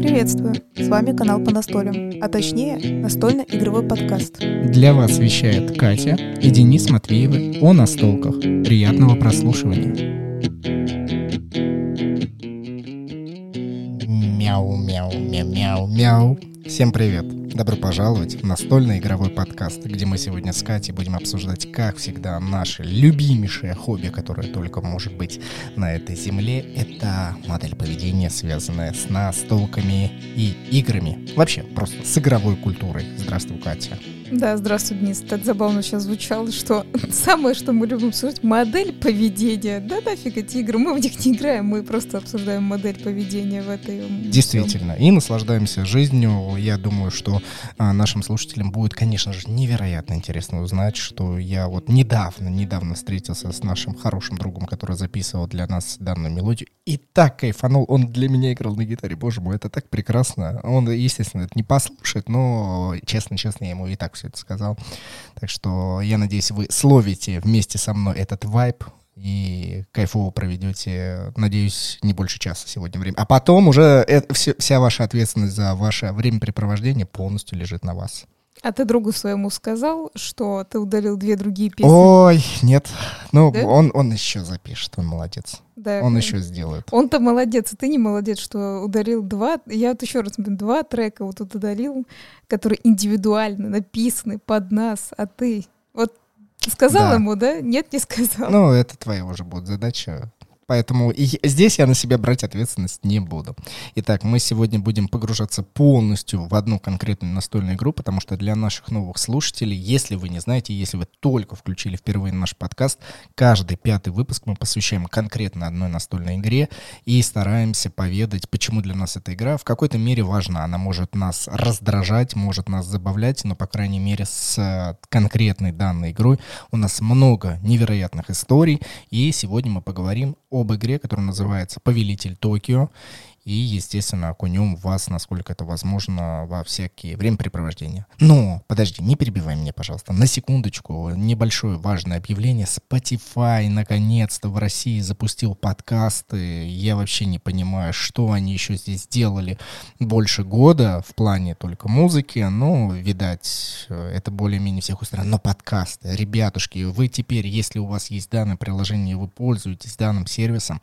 Приветствую! С вами канал по настолям, а точнее настольно-игровой подкаст. Для вас вещает Катя и Денис Матвеевы о настолках. Приятного прослушивания. Мяу, мяу, мяу, мяу, мяу. Всем привет! Добро пожаловать в настольный игровой подкаст, где мы сегодня с Катей будем обсуждать, как всегда, наше любимейшее хобби, которое только может быть на этой земле. Это модель поведения, связанная с настолками и играми. Вообще, просто с игровой культурой. Здравствуй, Катя. Да, здравствуй, Денис. Так забавно сейчас звучало, что самое, что мы любим обсуждать, модель поведения. Да нафиг эти игры, мы в них не играем, мы просто обсуждаем модель поведения в этой... Действительно, и наслаждаемся жизнью. Я думаю, что а, нашим слушателям будет, конечно же, невероятно интересно узнать, что я вот недавно, недавно встретился с нашим хорошим другом, который записывал для нас данную мелодию, и так кайфанул. Он для меня играл на гитаре, боже мой, это так прекрасно. Он, естественно, это не послушает, но честно-честно я ему и так все это сказал. Так что я надеюсь, вы словите вместе со мной этот вайб и кайфово проведете, надеюсь, не больше часа сегодня время. А потом уже все, вся ваша ответственность за ваше времяпрепровождение полностью лежит на вас. А ты другу своему сказал, что ты удалил две другие песни? Ой, нет. Ну, да? он, он еще запишет, он молодец. Да. Он еще сделает. Он-то молодец, а ты не молодец, что ударил два. Я вот еще раз два трека вот тут удалил, которые индивидуально написаны под нас, а ты вот сказал да. ему, да? Нет, не сказал. Ну, это твоя уже будет задача поэтому и здесь я на себя брать ответственность не буду. Итак, мы сегодня будем погружаться полностью в одну конкретную настольную игру, потому что для наших новых слушателей, если вы не знаете, если вы только включили впервые наш подкаст, каждый пятый выпуск мы посвящаем конкретно одной настольной игре и стараемся поведать, почему для нас эта игра в какой-то мере важна. Она может нас раздражать, может нас забавлять, но, по крайней мере, с конкретной данной игрой у нас много невероятных историй, и сегодня мы поговорим об игре, которая называется «Повелитель Токио» и, естественно, окунем вас, насколько это возможно, во всякие времяпрепровождения. Но, подожди, не перебивай меня, пожалуйста. На секундочку, небольшое важное объявление. Spotify наконец-то в России запустил подкасты. Я вообще не понимаю, что они еще здесь делали больше года в плане только музыки. Ну, видать, это более-менее всех устраивает. Но подкасты, ребятушки, вы теперь, если у вас есть данное приложение, вы пользуетесь данным сервисом,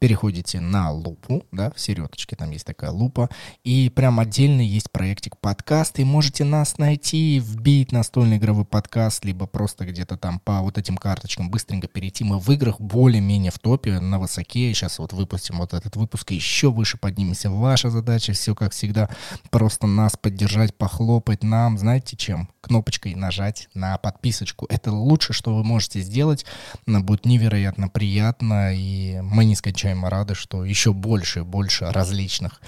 переходите на лупу, да, в сервис середочке, там есть такая лупа, и прям отдельно есть проектик подкаст, и можете нас найти, вбить настольный игровой подкаст, либо просто где-то там по вот этим карточкам быстренько перейти. Мы в играх более-менее в топе, на высоке, сейчас вот выпустим вот этот выпуск, и еще выше поднимемся. Ваша задача, все как всегда, просто нас поддержать, похлопать нам, знаете чем? Кнопочкой нажать на подписочку. Это лучше, что вы можете сделать, будет невероятно приятно, и мы нескончаемо рады, что еще больше и больше различных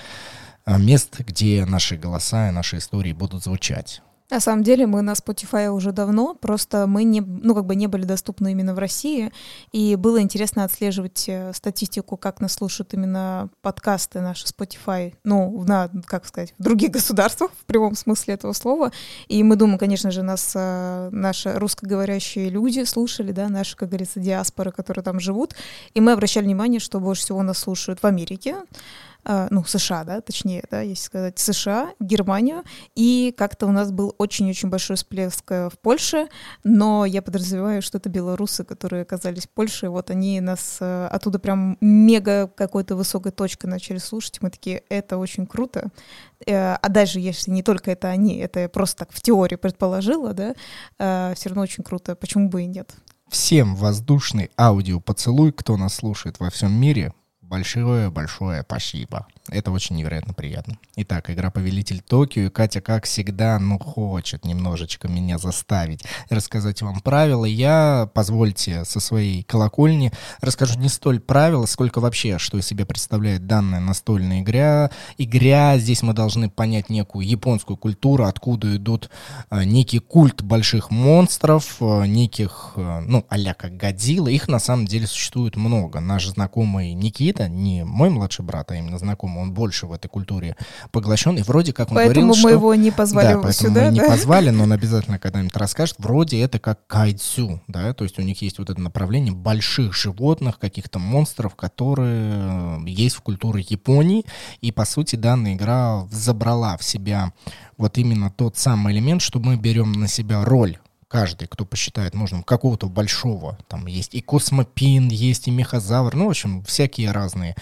а, мест, где наши голоса и наши истории будут звучать. На самом деле мы на Spotify уже давно, просто мы не, ну, как бы не были доступны именно в России, и было интересно отслеживать э, статистику, как нас слушают именно подкасты наши Spotify, ну, на, как сказать, в других государствах, в прямом смысле этого слова, и мы думаем, конечно же, нас э, наши русскоговорящие люди слушали, да, наши, как говорится, диаспоры, которые там живут, и мы обращали внимание, что больше всего нас слушают в Америке, ну, США, да, точнее, да, если сказать, США, Германию, и как-то у нас был очень-очень большой всплеск э, в Польше, но я подразумеваю, что это белорусы, которые оказались в Польше, вот они нас э, оттуда прям мега какой-то высокой точкой начали слушать, мы такие, это очень круто, э, а даже если не только это они, это я просто так в теории предположила, да, все равно очень круто, почему бы и нет. Всем воздушный аудио поцелуй, кто нас слушает во всем мире большое-большое спасибо. Это очень невероятно приятно. Итак, игра «Повелитель Токио». Катя, как всегда, ну, хочет немножечко меня заставить рассказать вам правила. Я, позвольте, со своей колокольни расскажу не столь правила, сколько вообще, что из себя представляет данная настольная игра. Игра, здесь мы должны понять некую японскую культуру, откуда идут а, некий культ больших монстров, а, неких, а, ну, а как Годзилла. Их на самом деле существует много. Наш знакомый Никита, не мой младший брат, а именно знакомый, он больше в этой культуре поглощен, и вроде как он поэтому говорил, мы что... его не позвали да, поэтому сюда, мы не да? позвали, но он обязательно когда-нибудь расскажет. Вроде это как кайдзю, да, то есть у них есть вот это направление больших животных, каких-то монстров, которые есть в культуре Японии, и по сути данная игра забрала в себя вот именно тот самый элемент, что мы берем на себя роль каждый, кто посчитает нужным, какого-то большого. Там есть и космопин, есть и мехозавр, ну, в общем, всякие разные.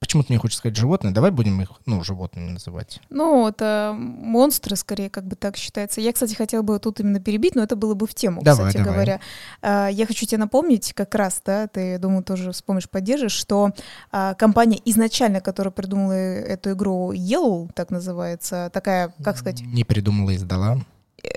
Почему-то мне хочется сказать животные. Давай будем их, ну, животными называть. Ну, это монстры, скорее, как бы так считается. Я, кстати, хотела бы тут именно перебить, но это было бы в тему, Давай, кстати давай. говоря. А, Я хочу тебе напомнить, как раз, да, ты, думаю, тоже вспомнишь, поддержишь, что а, компания изначально, которая придумала эту игру Yellow, так называется, такая, как сказать, Не придумала, издала.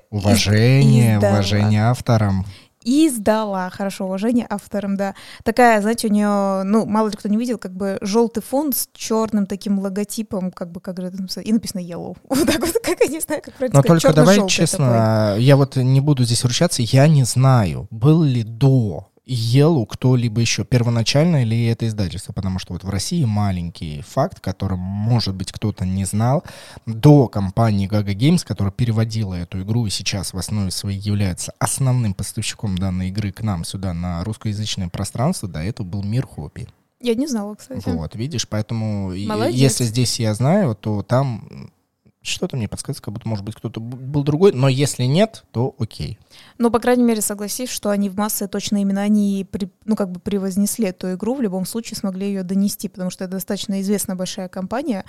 Уважение, издала. уважение авторам. издала, хорошо, уважение авторам, да. Такая, знаете, у нее, ну, мало ли кто не видел, как бы желтый фон с черным таким логотипом, как бы, как же это написано, и написано yellow. Вот так вот, как я не знаю, как правильно Но сказать. только давай честно, я вот не буду здесь ручаться, я не знаю, был ли до Yellow кто-либо еще первоначально или это издательство, потому что вот в России маленький факт, которым, может быть, кто-то не знал, до компании Gaga Games, которая переводила эту игру и сейчас в основе своей является основным поставщиком данной игры к нам сюда на русскоязычное пространство, до этого был Мир Хобби. Я не знала, кстати. Вот, видишь, поэтому Молодец. если здесь я знаю, то там что-то мне подсказывает, как будто, может быть, кто-то был другой, но если нет, то окей. Но, по крайней мере, согласись, что они в массы точно именно они, при- ну, как бы превознесли эту игру, в любом случае смогли ее донести, потому что это достаточно известная большая компания,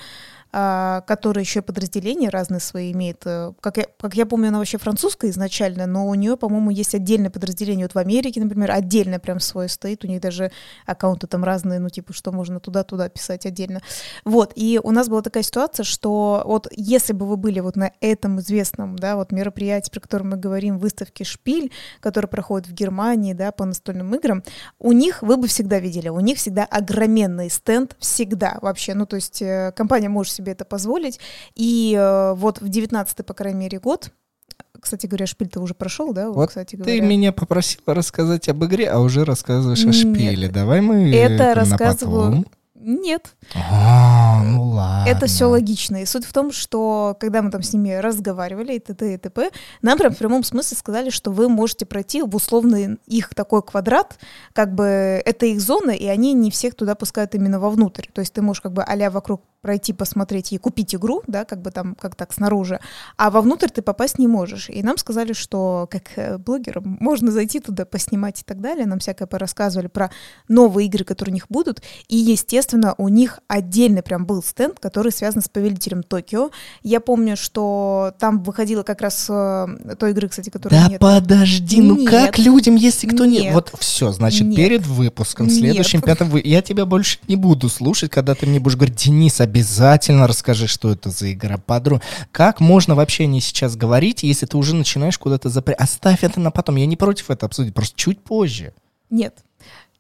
которая еще подразделения разные свои имеет. Э, Как я, как я помню, она вообще французская изначально, но у нее, по-моему, есть отдельное подразделение. Вот в Америке, например, отдельно прям свое стоит, у них даже аккаунты там разные, ну, типа, что можно туда-туда писать отдельно. Вот, и у нас была такая ситуация, что вот если бы вы были вот на этом известном, да, вот мероприятии, про которое мы говорим, выставке «Шпиль», который проходит в Германии, да, по настольным играм, у них, вы бы всегда видели, у них всегда огроменный стенд, всегда вообще, ну, то есть э, компания может себе это позволить, и э, вот в 19 по крайней мере, год, кстати говоря, шпиль ты уже прошел, да, Вот кстати Ты говоря. меня попросила рассказать об игре, а уже рассказываешь о Нет. шпиле. Давай мы Это на рассказываю-. Нет, А, ну ладно. Это все логично. И суть в том, что когда мы там с ними разговаривали и т.д. и т.п., нам прям в прямом смысле сказали, что вы можете пройти в условный их такой квадрат, как бы это их зона, и они не всех туда пускают именно вовнутрь. То есть ты можешь как бы а вокруг пройти, посмотреть и купить игру, да, как бы там, как так, снаружи, а вовнутрь ты попасть не можешь. И нам сказали, что как э, блогерам можно зайти туда, поснимать и так далее. Нам всякое порассказывали про новые игры, которые у них будут. И, естественно, у них отдельный прям был стенд, который связан с повелителем Токио. Я помню, что там выходила как раз э, той игры, кстати, которой Да нет. подожди, ну Нет. как людям, если кто не... Нет. Вот все, значит, Нет. перед выпуском, Нет. следующим пятым, вы... я тебя больше не буду слушать, когда ты мне будешь говорить, Денис, обязательно расскажи, что это за игра. Подруг, как можно вообще не сейчас говорить, если ты уже начинаешь куда-то запрягать? Оставь это на потом, я не против это обсудить, просто чуть позже. Нет.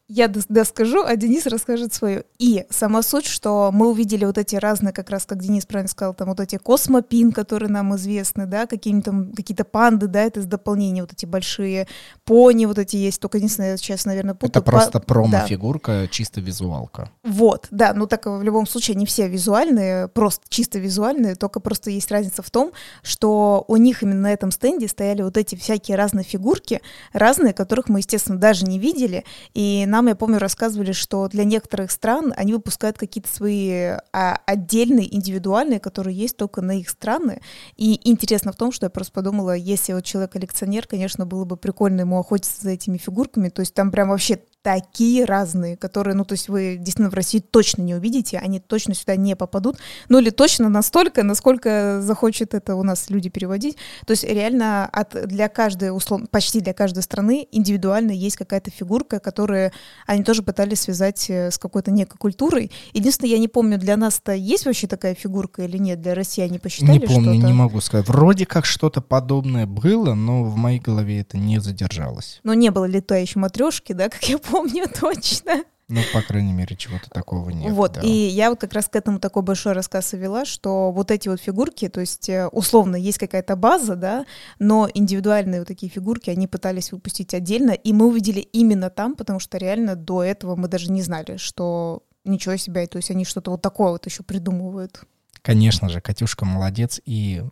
Я дос- доскажу, а Денис расскажет свою. И сама суть, что мы увидели вот эти разные, как раз, как Денис правильно сказал, там вот эти космопин, которые нам известны, да, какие-нибудь там, какие-то панды, да, это из дополнения, вот эти большие пони, вот эти есть, только единственное, я сейчас, наверное, путаю. Это просто Па- да. промо-фигурка, чисто визуалка. Вот, да, ну так в любом случае они все визуальные, просто чисто визуальные, только просто есть разница в том, что у них именно на этом стенде стояли вот эти всякие разные фигурки, разные, которых мы, естественно, даже не видели, и нам, я помню, рассказывали, что для некоторых стран они выпускают какие-то свои а, отдельные, индивидуальные, которые есть только на их страны, и интересно в том, что я просто подумала, если вот человек коллекционер, конечно, было бы прикольно ему охотиться за этими фигурками, то есть там прям вообще такие разные, которые, ну, то есть вы действительно в России точно не увидите, они точно сюда не попадут, ну, или точно настолько, насколько захочет это у нас люди переводить. То есть реально от, для каждой, условно, почти для каждой страны индивидуально есть какая-то фигурка, которую они тоже пытались связать э, с какой-то некой культурой. Единственное, я не помню, для нас-то есть вообще такая фигурка или нет, для России они посчитали не помню, что-то? не могу сказать. Вроде как что-то подобное было, но в моей голове это не задержалось. Но не было летающей матрешки, да, как я помню точно. Ну, по крайней мере, чего-то такого нет. Вот, да. и я вот как раз к этому такой большой рассказ и вела, что вот эти вот фигурки, то есть э, условно есть какая-то база, да, но индивидуальные вот такие фигурки они пытались выпустить отдельно, и мы увидели именно там, потому что реально до этого мы даже не знали, что ничего себе, то есть они что-то вот такое вот еще придумывают. Конечно же, Катюшка молодец, и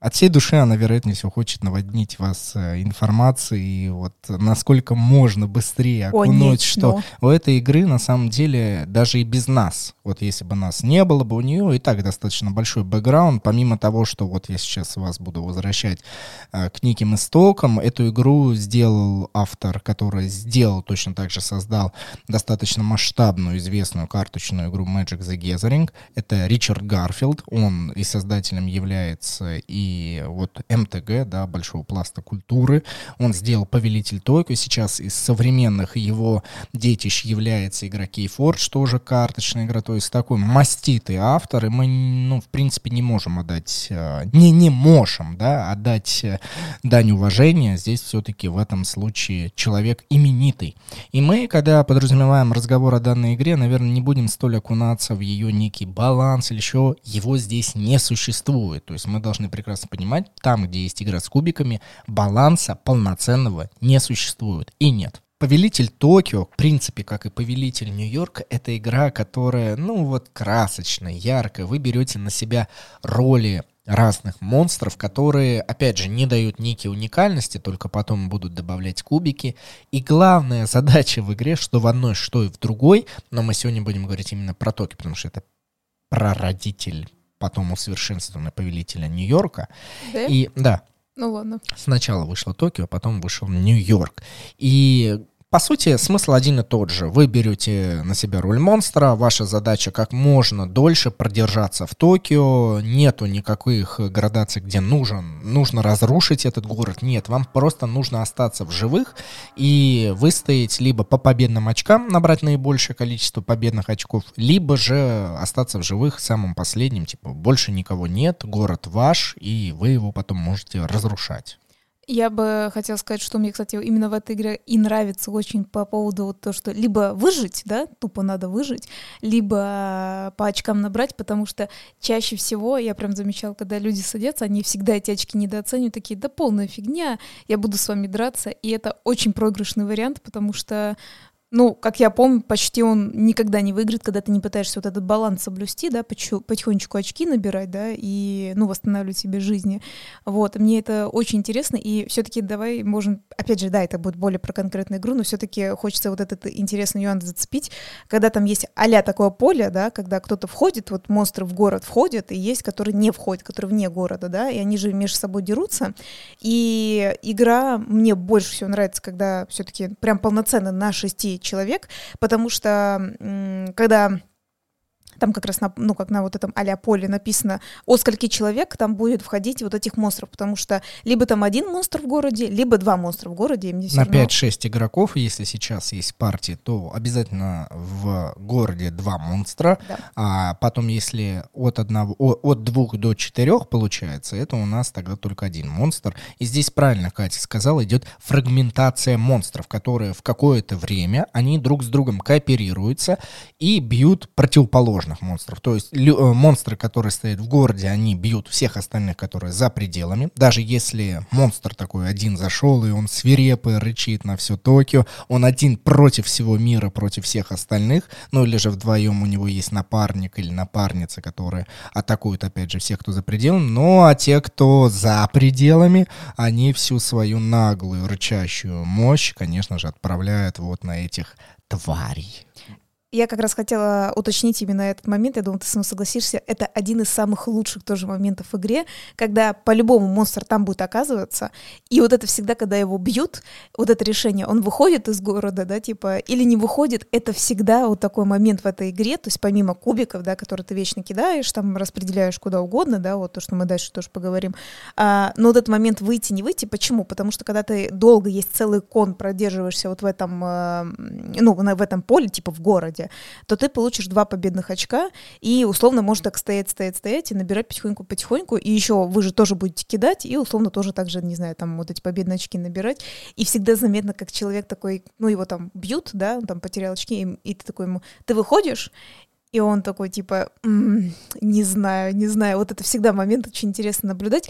от всей души она, вероятнее всего, хочет наводнить вас э, информацией, вот насколько можно быстрее окунуть, что у этой игры на самом деле даже и без нас, вот если бы нас не было бы, у нее и так достаточно большой бэкграунд, помимо того, что вот я сейчас вас буду возвращать э, к неким истокам, эту игру сделал автор, который сделал, точно так же создал достаточно масштабную, известную карточную игру Magic the Gathering, это Ричард Гарфилд, он и создателем является и вот МТГ, да, Большого пласта культуры. Он сделал «Повелитель Токио». Сейчас из современных его детищ является игра Keyforge, тоже карточная игра. То есть такой маститый автор, и мы, ну, в принципе, не можем отдать, э, не, не можем, да, отдать э, дань уважения. Здесь все-таки в этом случае человек именитый. И мы, когда подразумеваем разговор о данной игре, наверное, не будем столь окунаться в ее некий баланс или еще его здесь не существует. То есть мы должны прекрасно прекрасно понимать, там, где есть игра с кубиками, баланса полноценного не существует и нет. Повелитель Токио, в принципе, как и Повелитель Нью-Йорка, это игра, которая, ну вот, красочная, яркая. Вы берете на себя роли разных монстров, которые, опять же, не дают некие уникальности, только потом будут добавлять кубики. И главная задача в игре, что в одной, что и в другой, но мы сегодня будем говорить именно про Токио, потому что это прародитель потом усовершенствованный повелителя Нью-Йорка. Да? И да. Ну ладно. Сначала вышло Токио, потом вышел Нью-Йорк. И по сути, смысл один и тот же. Вы берете на себя роль монстра, ваша задача как можно дольше продержаться в Токио, нету никаких градаций, где нужен, нужно разрушить этот город, нет, вам просто нужно остаться в живых и выстоять либо по победным очкам, набрать наибольшее количество победных очков, либо же остаться в живых самым последним, типа больше никого нет, город ваш, и вы его потом можете разрушать. Я бы хотела сказать, что мне, кстати, именно в этой игре и нравится очень по поводу вот то, что либо выжить, да, тупо надо выжить, либо по очкам набрать, потому что чаще всего, я прям замечала, когда люди садятся, они всегда эти очки недооценивают, такие, да полная фигня, я буду с вами драться, и это очень проигрышный вариант, потому что ну, как я помню, почти он никогда не выиграет, когда ты не пытаешься вот этот баланс соблюсти, да, потихонечку очки набирать, да, и, ну, восстанавливать себе жизни. Вот, мне это очень интересно, и все-таки давай можем, опять же, да, это будет более про конкретную игру, но все-таки хочется вот этот интересный нюанс зацепить, когда там есть а такое поле, да, когда кто-то входит, вот монстры в город входят, и есть, которые не входят, которые вне города, да, и они же между собой дерутся, и игра мне больше всего нравится, когда все-таки прям полноценно на шести человек, потому что когда там как раз на, ну, как на вот этом а поле написано, о скольки человек там будет входить вот этих монстров, потому что либо там один монстр в городе, либо два монстра в городе. Мне на равно... 5-6 игроков, если сейчас есть партии, то обязательно в городе два монстра, да. а потом если от, одного, от двух до четырех получается, это у нас тогда только один монстр. И здесь правильно Катя сказала, идет фрагментация монстров, которые в какое-то время, они друг с другом кооперируются и бьют противоположно важных монстров. То есть э, монстры, которые стоят в городе, они бьют всех остальных, которые за пределами. Даже если монстр такой один зашел, и он свирепый, рычит на все Токио, он один против всего мира, против всех остальных, ну или же вдвоем у него есть напарник или напарница, которые атакуют, опять же, всех, кто за пределами. Ну а те, кто за пределами, они всю свою наглую, рычащую мощь, конечно же, отправляют вот на этих тварей. Я как раз хотела уточнить именно этот момент, я думаю, ты со мной согласишься, это один из самых лучших тоже моментов в игре, когда по-любому монстр там будет оказываться, и вот это всегда, когда его бьют, вот это решение, он выходит из города, да, типа, или не выходит, это всегда вот такой момент в этой игре, то есть помимо кубиков, да, которые ты вечно кидаешь, там распределяешь куда угодно, да, вот то, что мы дальше тоже поговорим, а, но вот этот момент выйти, не выйти, почему? Потому что когда ты долго есть целый кон, продерживаешься вот в этом, э, ну, в этом поле, типа в городе, городе, то ты получишь два победных очка, и условно можешь так стоять, стоять, стоять и набирать потихоньку-потихоньку, и еще вы же тоже будете кидать, и условно тоже так же, не знаю, там вот эти победные очки набирать, и всегда заметно, как человек такой, ну его там бьют, да, он там потерял очки, и, и ты такой ему, ты выходишь, и он такой, типа, не знаю, не знаю. Вот это всегда момент очень интересно наблюдать.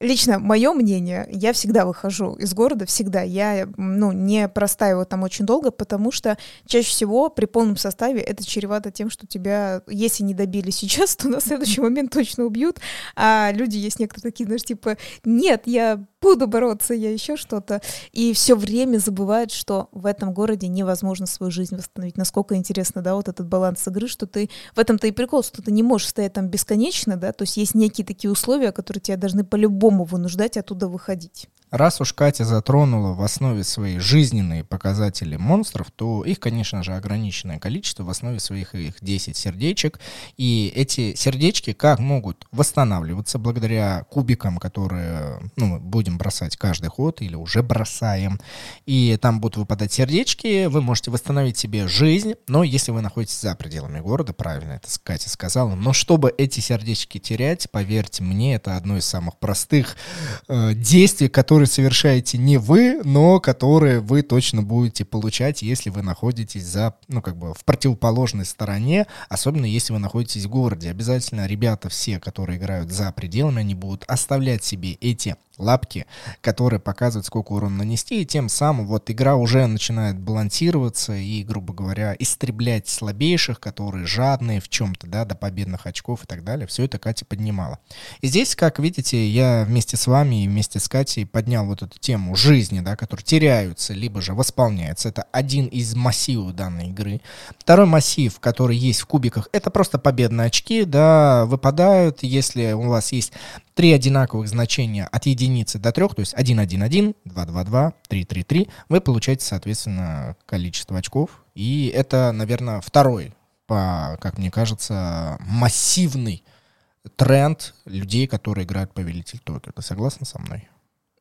Лично мое мнение, я всегда выхожу из города, всегда. Я ну, не простаиваю там очень долго, потому что чаще всего при полном составе это чревато тем, что тебя, если не добили сейчас, то на следующий момент точно убьют. А люди есть некоторые такие, знаешь, типа, нет, я буду бороться, я еще что-то. И все время забывают, что в этом городе невозможно свою жизнь восстановить. Насколько интересно, да, вот этот баланс игры, что ты в этом-то и прикол, что ты не можешь стоять там бесконечно, да, то есть есть некие такие условия, которые тебя должны по-любому вынуждать оттуда выходить. Раз уж Катя затронула в основе своей жизненные показатели монстров, то их, конечно же, ограниченное количество, в основе своих их 10 сердечек. И эти сердечки как могут восстанавливаться благодаря кубикам, которые ну, мы будем бросать каждый ход или уже бросаем. И там будут выпадать сердечки, вы можете восстановить себе жизнь, но если вы находитесь за пределами города, правильно это Катя сказала, но чтобы эти сердечки терять, поверьте мне, это одно из самых простых э, действий, которые которые совершаете не вы, но которые вы точно будете получать, если вы находитесь за, ну, как бы в противоположной стороне, особенно если вы находитесь в городе. Обязательно ребята все, которые играют за пределами, они будут оставлять себе эти лапки, которые показывают, сколько урона нанести, и тем самым вот игра уже начинает балансироваться и, грубо говоря, истреблять слабейших, которые жадные в чем-то, да, до победных очков и так далее. Все это Катя поднимала. И здесь, как видите, я вместе с вами и вместе с Катей поднял вот эту тему жизни, да, которые теряются, либо же восполняются. Это один из массивов данной игры. Второй массив, который есть в кубиках, это просто победные очки, да, выпадают, если у вас есть три одинаковых значения от единицы до трех, то есть 1, 1, 1, 2, 2, 2, 3, 3, 3, вы получаете, соответственно, количество очков. И это, наверное, второй, по, как мне кажется, массивный тренд людей, которые играют Повелитель Токио. Ты согласна со мной?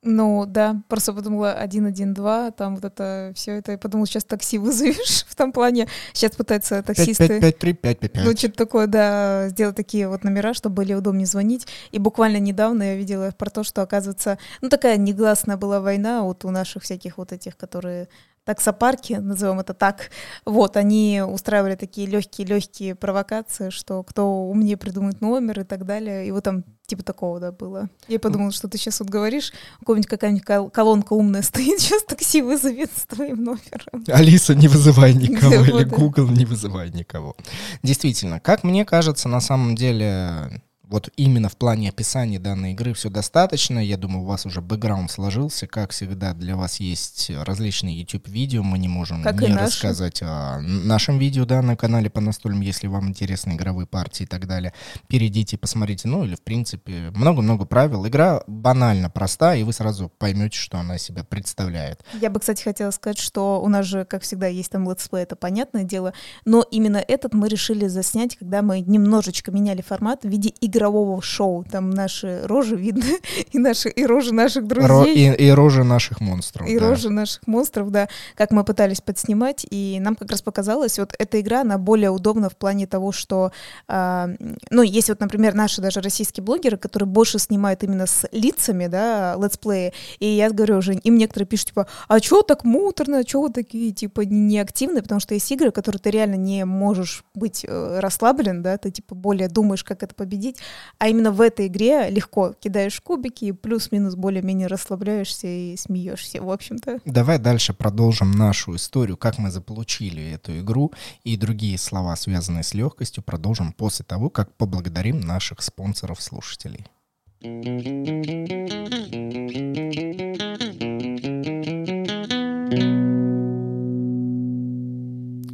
Ну, да, просто подумала 112, там вот это все это, я подумала, сейчас такси вызовешь в том плане. Сейчас пытаются таксисты... 5, 5, 3, 5, 5, 5. Ну, что-то такое, да, сделать такие вот номера, чтобы были удобнее звонить. И буквально недавно я видела про то, что, оказывается, ну, такая негласная была война вот у наших всяких вот этих, которые таксопарки, назовем это так, вот, они устраивали такие легкие-легкие провокации, что кто умнее придумает номер и так далее, и вот там типа такого, да, было. Я подумала, что ты сейчас вот говоришь, у кого-нибудь какая-нибудь колонка умная стоит, сейчас такси вызовет с твоим номером. Алиса, не вызывай никого, или Google, не вызывай никого. Действительно, как мне кажется, на самом деле вот именно в плане описания данной игры все достаточно. Я думаю, у вас уже бэкграунд сложился. Как всегда, для вас есть различные YouTube-видео. Мы не можем как не рассказать о нашем видео да, на канале по настольным, если вам интересны игровые партии и так далее. Перейдите, посмотрите. Ну или, в принципе, много-много правил. Игра банально проста, и вы сразу поймете, что она себя представляет. Я бы, кстати, хотела сказать, что у нас же, как всегда, есть там летсплей, это понятное дело. Но именно этот мы решили заснять, когда мы немножечко меняли формат в виде игры игрового шоу. Там наши рожи видны, и, наши, и рожи наших друзей. Ро, и, и рожи наших монстров. И да. рожи наших монстров, да. Как мы пытались подснимать, и нам как раз показалось, вот эта игра, она более удобна в плане того, что, э, ну, есть вот, например, наши даже российские блогеры, которые больше снимают именно с лицами, да, летсплеи, и я говорю уже, им некоторые пишут, типа, а чё так муторно, чё вы такие, типа, неактивные, потому что есть игры, которые ты реально не можешь быть э, расслаблен, да, ты, типа, более думаешь, как это победить, а именно в этой игре легко кидаешь кубики и плюс-минус более-менее расслабляешься и смеешься, в общем-то. Давай дальше продолжим нашу историю, как мы заполучили эту игру и другие слова, связанные с легкостью, продолжим после того, как поблагодарим наших спонсоров-слушателей.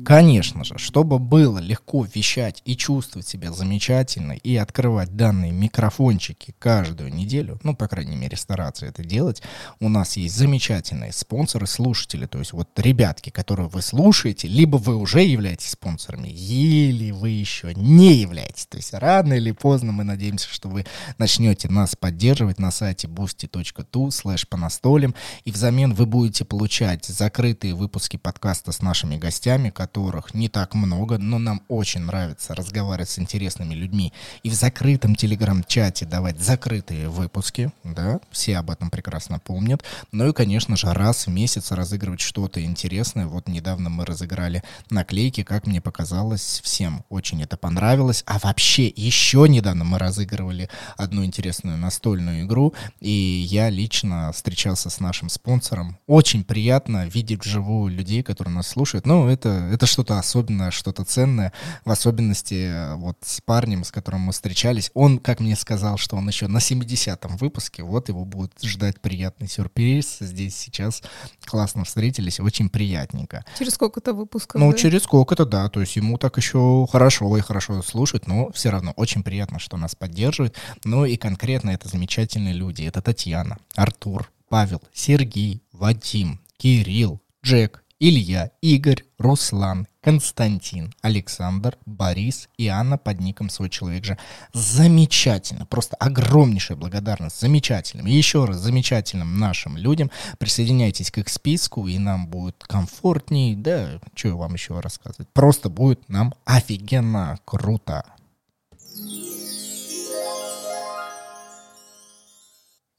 Конечно же, чтобы было легко вещать и чувствовать себя замечательно и открывать данные микрофончики каждую неделю, ну, по крайней мере, стараться это делать, у нас есть замечательные спонсоры, слушатели, то есть вот ребятки, которые вы слушаете, либо вы уже являетесь спонсорами, или вы еще не являетесь. То есть рано или поздно мы надеемся, что вы начнете нас поддерживать на сайте boosty.tu slash по настолям, и взамен вы будете получать закрытые выпуски подкаста с нашими гостями, которые которых не так много, но нам очень нравится разговаривать с интересными людьми и в закрытом телеграм-чате давать закрытые выпуски, да, все об этом прекрасно помнят. Ну и, конечно же, раз в месяц разыгрывать что-то интересное. Вот недавно мы разыграли наклейки, как мне показалось, всем очень это понравилось. А вообще, еще недавно мы разыгрывали одну интересную настольную игру, и я лично встречался с нашим спонсором. Очень приятно видеть вживую людей, которые нас слушают. Ну, это, это что-то особенное, что-то ценное. В особенности э, вот с парнем, с которым мы встречались. Он, как мне сказал, что он еще на 70-м выпуске. Вот его будет ждать приятный сюрприз. Здесь сейчас классно встретились, очень приятненько. Через сколько-то выпусков? Ну, да? через сколько-то, да. То есть ему так еще хорошо и хорошо слушать, но все равно очень приятно, что нас поддерживают. Ну и конкретно это замечательные люди. Это Татьяна, Артур, Павел, Сергей, Вадим, Кирилл, Джек, Илья, Игорь, Руслан, Константин, Александр, Борис и Анна под ником «Свой человек же». Замечательно, просто огромнейшая благодарность замечательным, еще раз замечательным нашим людям. Присоединяйтесь к их списку, и нам будет комфортней, да, что вам еще рассказывать. Просто будет нам офигенно круто.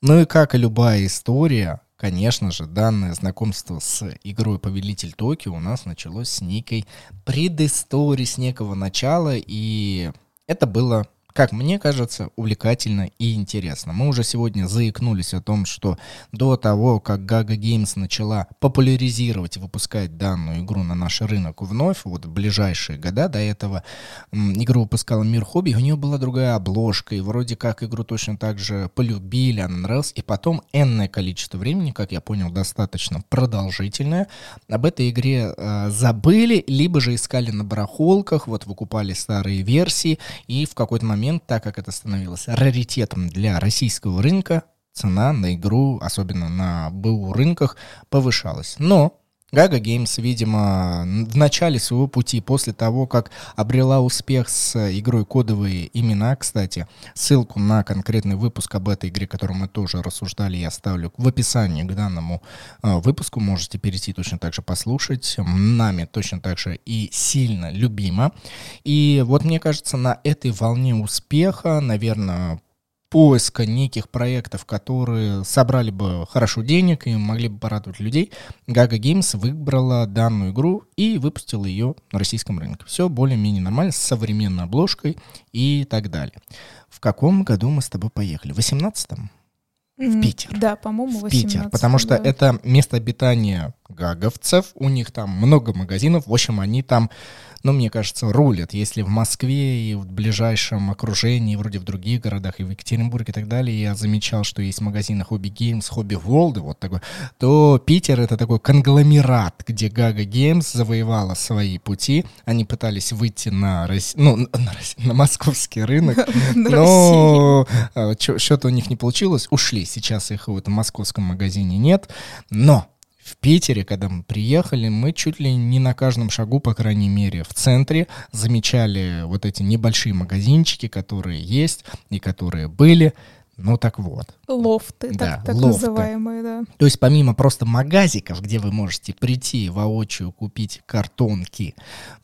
Ну и как и любая история, конечно же, данное знакомство с игрой Повелитель Токио у нас началось с некой предыстории, с некого начала, и это было как мне кажется, увлекательно и интересно. Мы уже сегодня заикнулись о том, что до того, как Gaga Games начала популяризировать и выпускать данную игру на наш рынок вновь, вот в ближайшие года, до этого игру выпускала Мир Хобби, у нее была другая обложка, и вроде как игру точно так же полюбили, она нравилась, и потом энное количество времени, как я понял, достаточно продолжительное, об этой игре э, забыли, либо же искали на барахолках, вот выкупали старые версии, и в какой-то момент момент, так как это становилось раритетом для российского рынка, цена на игру, особенно на БУ рынках, повышалась. Но Gaga Games, видимо, в начале своего пути, после того, как обрела успех с игрой кодовые имена, кстати, ссылку на конкретный выпуск об этой игре, которую мы тоже рассуждали, я оставлю в описании к данному э, выпуску, можете перейти точно так же послушать, нами точно так же и сильно любима. И вот мне кажется, на этой волне успеха, наверное, поиска неких проектов, которые собрали бы хорошо денег и могли бы порадовать людей, Gaga Games выбрала данную игру и выпустила ее на российском рынке. Все более-менее нормально, с современной обложкой и так далее. В каком году мы с тобой поехали? В 18-м? В Питер. Да, по-моему, в Питер, потому что да. это место обитания гаговцев, у них там много магазинов, в общем, они там ну, мне кажется, рулят. Если в Москве и в ближайшем окружении, вроде в других городах, и в Екатеринбурге и так далее, я замечал, что есть магазины Hobby Games, Hobby World, вот такой, то Питер — это такой конгломерат, где Gaga Games завоевала свои пути. Они пытались выйти на, Рос... ну, на, на московский рынок, но а, что-то у них не получилось. Ушли. Сейчас их в этом московском магазине нет. Но в Питере, когда мы приехали, мы чуть ли не на каждом шагу, по крайней мере, в центре замечали вот эти небольшие магазинчики, которые есть и которые были. Ну так вот. Лофты, да, так, так лофты. называемые, да. То есть помимо просто магазиков, где вы можете прийти воочию купить картонки,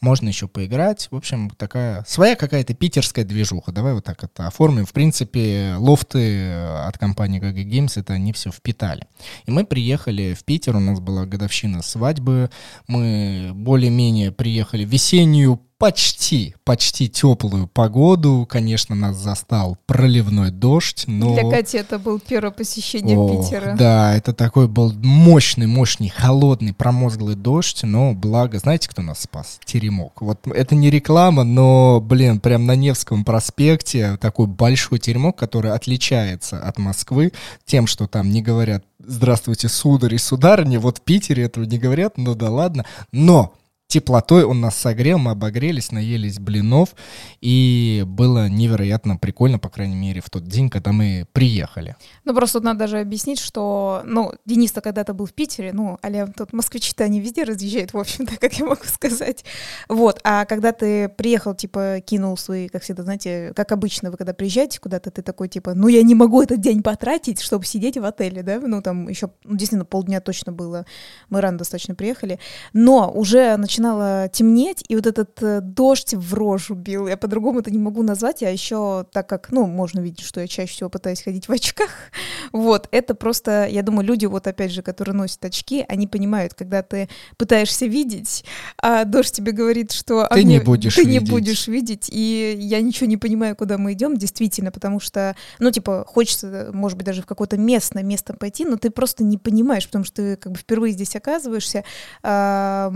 можно еще поиграть. В общем, такая своя какая-то питерская движуха. Давай вот так это оформим. В принципе, лофты от компании GG Games, это они все впитали. И мы приехали в Питер, у нас была годовщина свадьбы. Мы более-менее приехали в весеннюю почти, почти теплую погоду. Конечно, нас застал проливной дождь, но... Для Кати это был первое посещение О, Питера. Да, это такой был мощный, мощный, холодный, промозглый дождь, но благо, знаете, кто нас спас? Теремок. Вот это не реклама, но, блин, прям на Невском проспекте такой большой теремок, который отличается от Москвы тем, что там не говорят «Здравствуйте, сударь и сударыни», вот в Питере этого не говорят, ну да ладно, но теплотой он нас согрел, мы обогрелись, наелись блинов, и было невероятно прикольно, по крайней мере, в тот день, когда мы приехали. Ну, просто тут надо даже объяснить, что, ну, Денис-то когда-то был в Питере, ну, аля тут москвичи-то они везде разъезжают, в общем-то, как я могу сказать. Вот, а когда ты приехал, типа, кинул свои, как всегда, знаете, как обычно, вы когда приезжаете куда-то, ты такой, типа, ну, я не могу этот день потратить, чтобы сидеть в отеле, да, ну, там еще, ну, действительно, полдня точно было, мы рано достаточно приехали, но уже начиная начинало темнеть, и вот этот э, дождь в рожу бил. Я по-другому это не могу назвать, а еще так как, ну, можно видеть, что я чаще всего пытаюсь ходить в очках. Вот, это просто, я думаю, люди, вот опять же, которые носят очки, они понимают, когда ты пытаешься видеть, а дождь тебе говорит, что... Ты не будешь Ты видеть. не будешь видеть, и я ничего не понимаю, куда мы идем, действительно, потому что, ну, типа, хочется, может быть, даже в какое-то местное место пойти, но ты просто не понимаешь, потому что ты как бы впервые здесь оказываешься, а,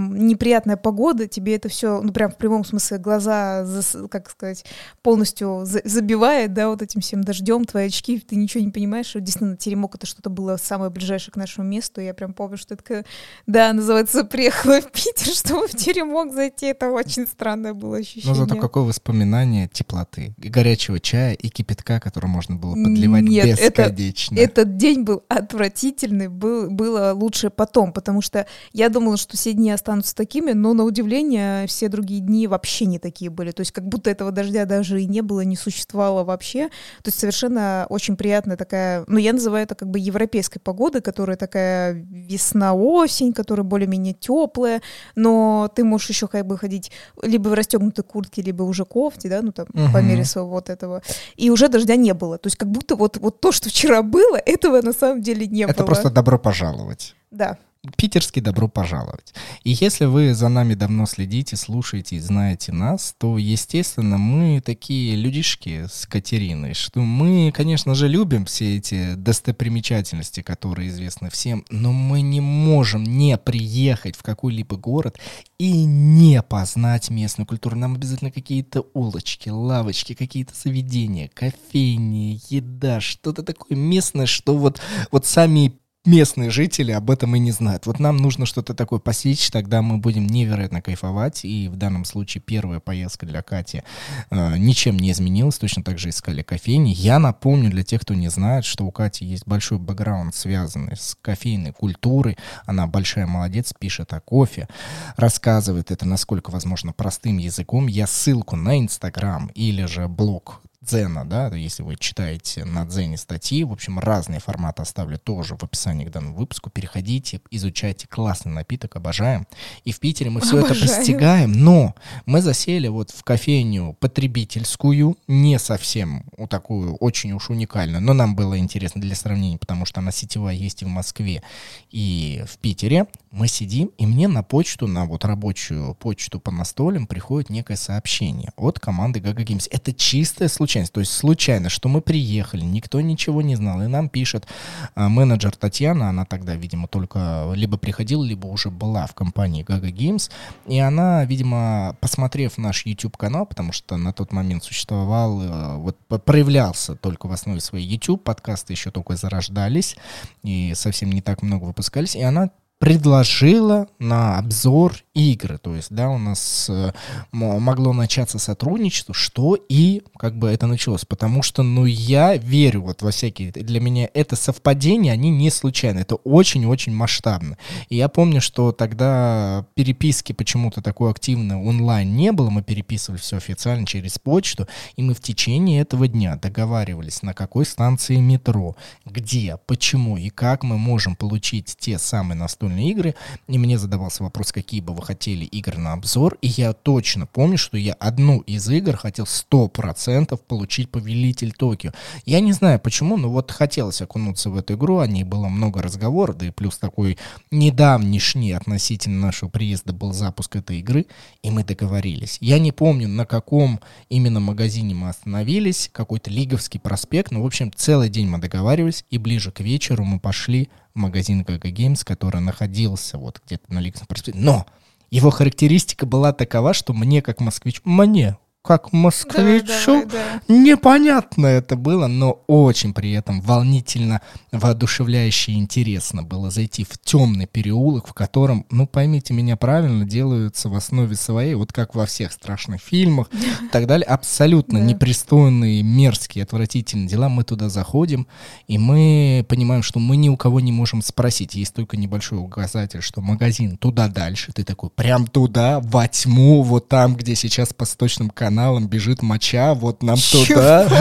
неприятная погода, тебе это все, ну, прям в прямом смысле глаза, как сказать, полностью за- забивает, да, вот этим всем дождем, твои очки, ты ничего не понимаешь, что действительно теремок это что-то было самое ближайшее к нашему месту, я прям помню, что это да, называется, приехала в Питер, чтобы в теремок зайти, это очень странное было ощущение. Но зато какое воспоминание теплоты, и горячего чая, и кипятка, который можно было подливать Нет, это- бесконечно. Этот день был отвратительный, был, было лучше потом, потому что я думала, что все дни останутся такими, но на удивление все другие дни вообще не такие были. То есть как будто этого дождя даже и не было, не существовало вообще. То есть совершенно очень приятная такая, ну я называю это как бы европейской погодой, которая такая весна-осень, которая более-менее теплая, но ты можешь еще как бы ходить либо в расстегнутой куртке, либо уже кофте, да, ну там по Мгм. мере своего вот этого. И уже дождя не было. То есть как будто вот, вот то, что вчера было, этого на самом деле не Это было. просто добро пожаловать. Да. Питерский добро пожаловать. И если вы за нами давно следите, слушаете и знаете нас, то, естественно, мы такие людишки с Катериной, что мы, конечно же, любим все эти достопримечательности, которые известны всем, но мы не можем не приехать в какой-либо город и не познать местную культуру. Нам обязательно какие-то улочки, лавочки, какие-то заведения, кофейни, еда, что-то такое местное, что вот, вот сами местные жители об этом и не знают. Вот нам нужно что-то такое посечь, тогда мы будем невероятно кайфовать. И в данном случае первая поездка для Кати э, ничем не изменилась. Точно так же искали кофейни. Я напомню для тех, кто не знает, что у Кати есть большой бэкграунд, связанный с кофейной культурой. Она большая молодец, пишет о кофе, рассказывает это, насколько возможно, простым языком. Я ссылку на Инстаграм или же блог Дзена, да, если вы читаете на Дзене статьи, в общем, разные форматы оставлю тоже в описании к данному выпуску. Переходите, изучайте классный напиток, обожаем. И в Питере мы все это Обожаю. постигаем, но мы засели вот в кофейню потребительскую, не совсем у такую очень уж уникальную, но нам было интересно для сравнения, потому что она сетевая есть и в Москве, и в Питере. Мы сидим, и мне на почту, на вот рабочую почту по настолям приходит некое сообщение от команды Gaga Games. Это чистая случайность, то есть случайно, что мы приехали, никто ничего не знал, и нам пишет а, менеджер Татьяна, она тогда, видимо, только либо приходила, либо уже была в компании Gaga Games, и она, видимо, посмотрев наш YouTube-канал, потому что на тот момент существовал, э, вот проявлялся только в основе своей YouTube, подкасты еще только зарождались, и совсем не так много выпускались, и она предложила на обзор игры. То есть, да, у нас э, мо- могло начаться сотрудничество, что и как бы это началось. Потому что, ну, я верю вот во всякие... Для меня это совпадения, они не случайны. Это очень-очень масштабно. И я помню, что тогда переписки почему-то такой активной онлайн не было. Мы переписывали все официально через почту. И мы в течение этого дня договаривались, на какой станции метро, где, почему и как мы можем получить те самые настольные игры. И мне задавался вопрос, какие бы вы хотели игры на обзор. И я точно помню, что я одну из игр хотел 100% получить Повелитель Токио. Я не знаю почему, но вот хотелось окунуться в эту игру, о ней было много разговоров, да и плюс такой недавнешний относительно нашего приезда был запуск этой игры, и мы договорились. Я не помню, на каком именно магазине мы остановились, какой-то Лиговский проспект, но, в общем, целый день мы договаривались, и ближе к вечеру мы пошли магазин Gaga Games, который находился вот где-то на Лиговском проспекте. Но его характеристика была такова, что мне, как москвичу, мне, как москвичу, Давай, давай, да. Непонятно это было, но очень при этом волнительно, воодушевляюще и интересно было зайти в темный переулок, в котором, ну поймите меня правильно, делаются в основе своей, вот как во всех страшных фильмах и так далее, абсолютно Да. непристойные, мерзкие, отвратительные дела. Мы туда заходим, и мы понимаем, что мы ни у кого не можем спросить. Есть только небольшой указатель, что магазин туда дальше. Ты такой, прям туда, во тьму, вот там, где сейчас по сточным каналам каналам бежит моча, вот нам туда.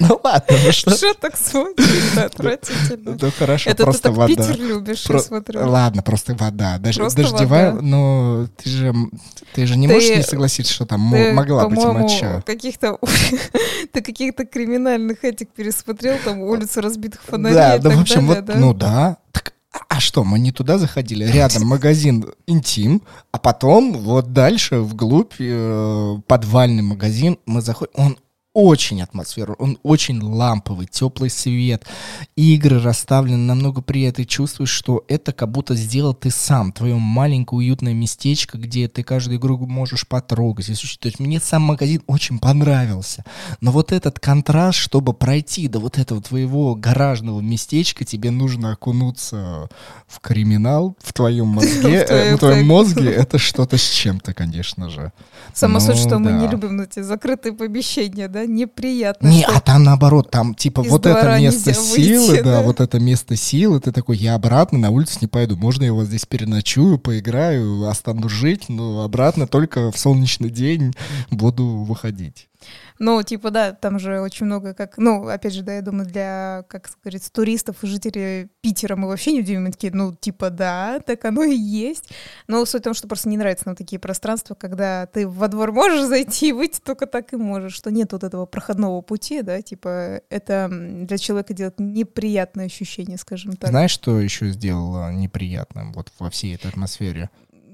Ну ладно, ну что? Что так звучит? Отвратительно. Ну хорошо, Это ты просто так вода. Питер любишь, я смотрю. Ладно, просто вода. Дождевая, но ты же, ты же не Ты- можешь не согласиться, что там мо- Ты, могла быть моча. каких-то ты каких-то криминальных этих пересмотрел, там улицу разбитых фонарей Да, и да, так в общем, далее, вот, ну да. А что, мы не туда заходили? Рядом магазин интим, а потом вот дальше вглубь э, подвальный магазин мы заходим. Он очень атмосферу, он очень ламповый, теплый свет, игры расставлены намного приятнее. Ты чувствуешь, что это как будто сделал ты сам, твое маленькое уютное местечко, где ты каждую игру можешь потрогать. То есть мне сам магазин очень понравился. Но вот этот контраст, чтобы пройти до вот этого твоего гаражного местечка, тебе нужно окунуться в криминал в твоем мозге. В твоем- э, мозге это что-то с чем-то, конечно же. Сама Ну, суть, что мы не любим эти закрытые помещения, да, неприятно. Не, а там наоборот, там типа вот это место силы, выйти, да, да. вот это место силы, ты такой, я обратно на улицу не пойду, можно я вас здесь переночую, поиграю, останусь жить, но обратно только в солнечный день буду выходить. Ну, типа, да, там же очень много, как, ну, опять же, да, я думаю, для, как говорится, туристов и жителей Питера мы вообще не удивим, такие, ну, типа, да, так оно и есть. Но суть в том, что просто не нравятся нам такие пространства, когда ты во двор можешь зайти и выйти только так и можешь, что нет вот этого проходного пути, да, типа, это для человека делает неприятное ощущение, скажем так. Знаешь, что еще сделало неприятным вот во всей этой атмосфере?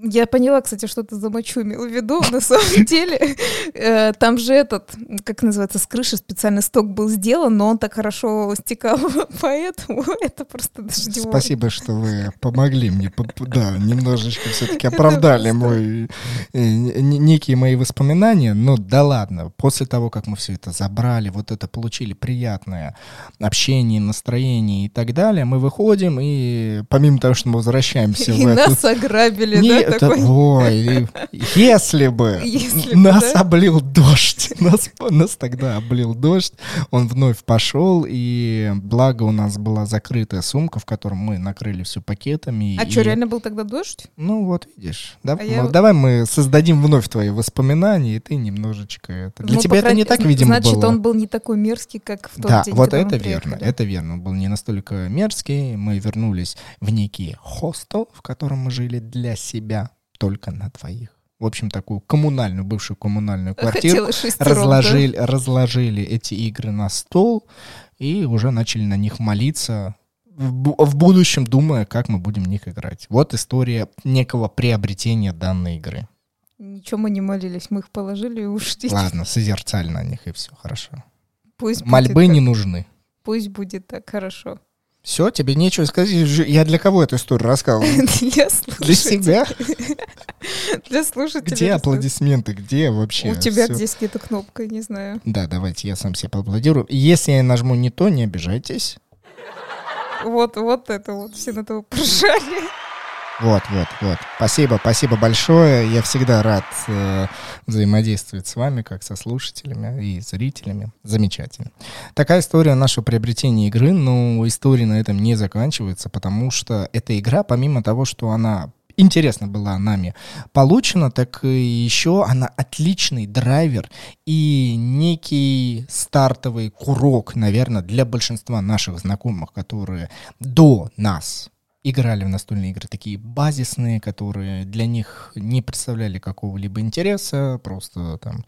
Я поняла, кстати, что ты за мочу имел в виду. На самом деле, э, там же этот, как называется, с крыши специальный сток был сделан, но он так хорошо стекал, поэтому это просто дождевой. Спасибо, что вы помогли мне, да, немножечко все-таки оправдали мой, э, некие мои воспоминания, но да ладно, после того, как мы все это забрали, вот это получили приятное общение, настроение и так далее, мы выходим и помимо того, что мы возвращаемся И в эту... нас ограбили, Не, да, это- такой. ой, если бы Если бы, нас да? облил дождь, нас, нас тогда облил дождь, он вновь пошел, и благо у нас была закрытая сумка, в котором мы накрыли все пакетами. А и- что, реально был тогда дождь? Ну вот, видишь. Да, А я- ну, Давай мы создадим вновь твои воспоминания, и ты немножечко это... Для Ну, тебя это не крайней- так, видимо, Значит, было. он был не такой мерзкий, как в тот Да, день, вот это верно, это верно. Он был не настолько мерзкий. Мы вернулись в некий хостел, в котором мы жили для себя, только на двоих. В общем, такую коммунальную, бывшую коммунальную квартиру. Разложили, разложили эти игры на стол и уже начали на них молиться, в, бу- в будущем думая, как мы будем в них играть. Вот история некого приобретения данной игры. Ничего мы не молились, мы их положили и ушли. Ладно, созерцали на них, и все, хорошо. Пусть Мольбы так. не нужны. Пусть будет так, хорошо. Все, тебе нечего сказать. Я для кого эту историю рассказывал? Для слушателей. Для себя? Для слушателей. Где аплодисменты? Где вообще? У тебя здесь где-то кнопка, не знаю. Да, давайте я сам себе поаплодирую. Если я нажму не то, не обижайтесь. Вот, вот это вот, все на этого поржали. Вот, вот, вот. Спасибо, спасибо большое. Я всегда рад э, взаимодействовать с вами, как со слушателями и зрителями. Замечательно. Такая история нашего приобретения игры, но история на этом не заканчивается, потому что эта игра, помимо того, что она интересно была нами получена, так еще она отличный драйвер и некий стартовый курок, наверное, для большинства наших знакомых, которые до нас играли в настольные игры такие базисные, которые для них не представляли какого-либо интереса, просто там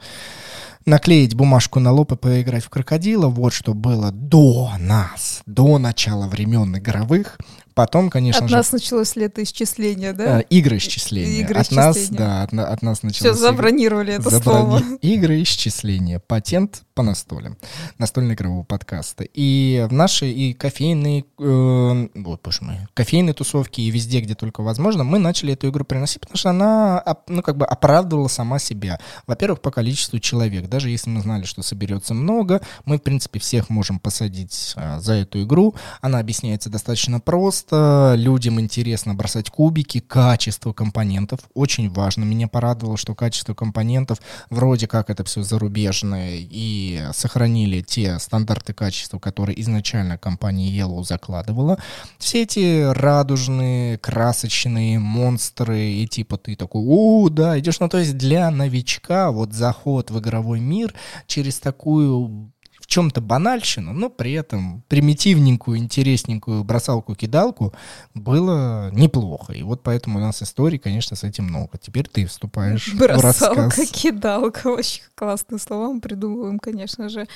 наклеить бумажку на лоб и поиграть в крокодила, вот что было до нас, до начала времен игровых. Потом, конечно От же, нас началось летоисчисление, э, да? игры исчисления. Игры от нас, да, от, от нас Все, началось игры- забронировали это Заброни- слово. Игры исчисления. Патент по настолям. Настольно-игрового подкаста. И в наши и кофейные, э, вот, боже мой, кофейные тусовки и везде, где только возможно, мы начали эту игру приносить, потому что она, ну, как бы оправдывала сама себя. Во-первых, по количеству человек. Даже если мы знали, что соберется много, мы, в принципе, всех можем посадить а, за эту игру. Она объясняется достаточно просто. Просто людям интересно бросать кубики, качество компонентов очень важно. Меня порадовало, что качество компонентов вроде как это все зарубежное и сохранили те стандарты качества, которые изначально компания Yellow закладывала. Все эти радужные, красочные монстры и типа ты такой, у, да, идешь, ну то есть для новичка вот заход в игровой мир через такую чем-то банальщину, но при этом примитивненькую, интересненькую бросалку-кидалку было неплохо. И вот поэтому у нас историй, конечно, с этим много. Теперь ты вступаешь в рассказ. Бросалка-кидалка. Очень классные слова мы придумываем, конечно же.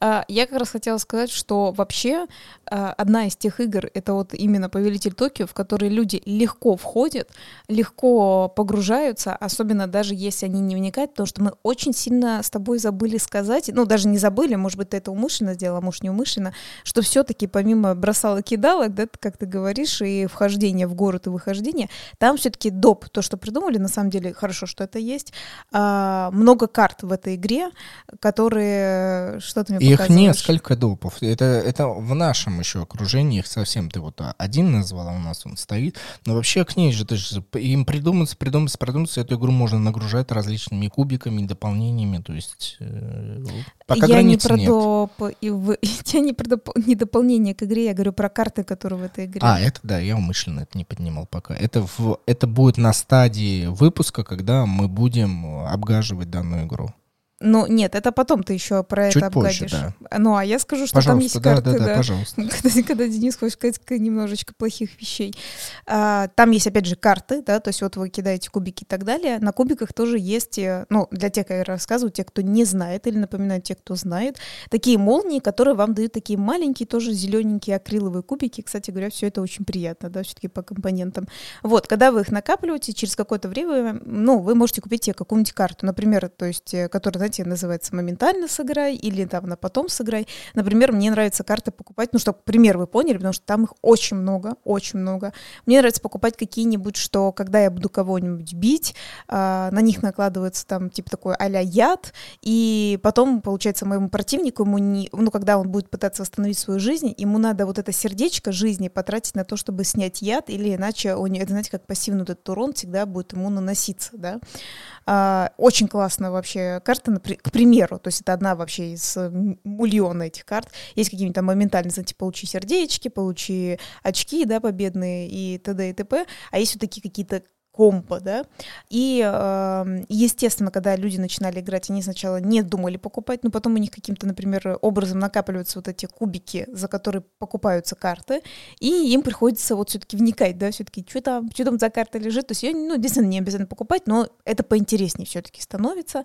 А, я как раз хотела сказать, что вообще а, одна из тех игр — это вот именно «Повелитель Токио», в которые люди легко входят, легко погружаются, особенно даже если они не вникают, потому что мы очень сильно с тобой забыли сказать, ну, даже не забыли, может быть, ты это умышленно сделала, может, не умышленно, что все-таки помимо бросала кидалок, да, как ты говоришь, и вхождение в город и выхождение, там все-таки доп, то, что придумали, на самом деле хорошо, что это есть, а, много карт в этой игре, которые что то мне Их несколько допов. Это, это в нашем еще окружении, их совсем ты вот один назвала, у нас он стоит, но вообще к ней же, ты же им придуматься, придуматься, придуматься, эту игру можно нагружать различными кубиками, дополнениями, то есть э, пока я границ не про нет. Доп, и в... я не про доп... не дополнение к игре, я говорю про карты, которые в этой игре. А, это да, я умышленно это не поднимал пока. Это, в, это будет на стадии выпуска, когда мы будем обгаживать данную игру. Ну, нет, это потом ты еще про Чуть это позже, обгадишь. да. Ну, а я скажу, что Пожалуйста, там есть да, карты, да, да, да. пожалуйста. Когда, когда Денис хочет сказать немножечко плохих вещей. А, там есть, опять же, карты, да, то есть вот вы кидаете кубики и так далее. На кубиках тоже есть, э, ну, для тех, как я рассказываю, те, кто не знает, или напоминаю, те, кто знает, такие молнии, которые вам дают такие маленькие, тоже зелененькие акриловые кубики. Кстати говоря, все это очень приятно, да, все-таки по компонентам. Вот, когда вы их накапливаете, через какое-то время, ну, вы можете купить себе какую-нибудь карту, например, то есть, э, которая, знаете, называется моментально сыграй или там на потом сыграй. Например, мне нравится карты покупать, ну, чтобы пример вы поняли, потому что там их очень много, очень много. Мне нравится покупать какие-нибудь, что когда я буду кого-нибудь бить, а, на них накладывается там типа такой а-ля яд, и потом, получается, моему противнику, ему не, ну, когда он будет пытаться восстановить свою жизнь, ему надо вот это сердечко жизни потратить на то, чтобы снять яд, или иначе него, это, знаете, как пассивный этот урон всегда будет ему наноситься, да. А, очень классная вообще карта, к примеру, то есть это одна вообще из м- миллиона этих карт. Есть какие-нибудь там моментальные, знаете, получи сердечки, получи очки, да, победные и т.д. и т.п. А есть вот такие какие-то компа, да, и, э, естественно, когда люди начинали играть, они сначала не думали покупать, но потом у них каким-то, например, образом накапливаются вот эти кубики, за которые покупаются карты, и им приходится вот все-таки вникать, да, все-таки, что там, что там за карта лежит, то есть ее, ну, действительно, не обязательно покупать, но это поинтереснее все-таки становится.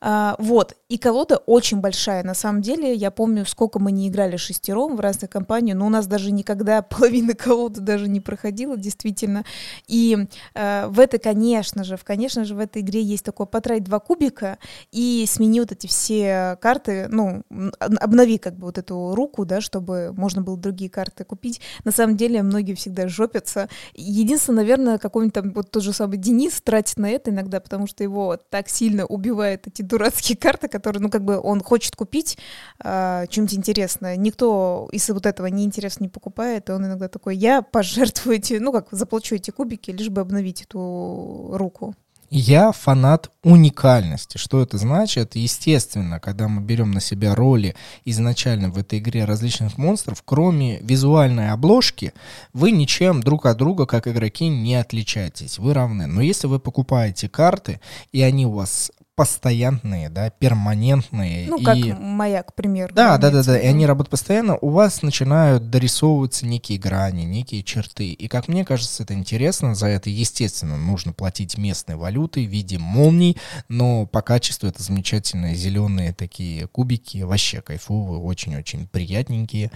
А, вот, и колода очень большая, на самом деле, я помню, сколько мы не играли шестером в разных компаниях, но у нас даже никогда половина колоды даже не проходила, действительно, и э, в это, конечно же, в, конечно же, в этой игре есть такое потрать два кубика и смени вот эти все карты, ну, обнови как бы вот эту руку, да, чтобы можно было другие карты купить. На самом деле, многие всегда жопятся. Единственное, наверное, какой-нибудь там вот тот же самый Денис тратит на это иногда, потому что его так сильно убивают эти дурацкие карты, которые, ну, как бы он хочет купить э, что-нибудь интересное. Никто из вот этого неинтересно не покупает, и он иногда такой, я пожертвую эти, ну, как, заплачу эти кубики, лишь бы обновить эту руку. Я фанат уникальности. Что это значит? Естественно, когда мы берем на себя роли изначально в этой игре различных монстров, кроме визуальной обложки, вы ничем друг от друга, как игроки, не отличаетесь. Вы равны. Но если вы покупаете карты, и они у вас постоянные, да, перманентные. Ну, и... как моя, к примеру. Да, да, да, в да. И они работают постоянно, у вас начинают дорисовываться некие грани, некие черты. И как мне кажется, это интересно. За это, естественно, нужно платить местной валютой в виде молний, но по качеству это замечательные зеленые такие кубики, вообще кайфовые, очень-очень приятненькие.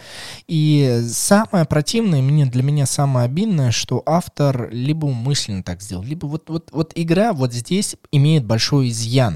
И самое противное, мне, для меня самое обидное, что автор либо умышленно так сделал, либо вот, вот, вот игра вот здесь имеет большой изъян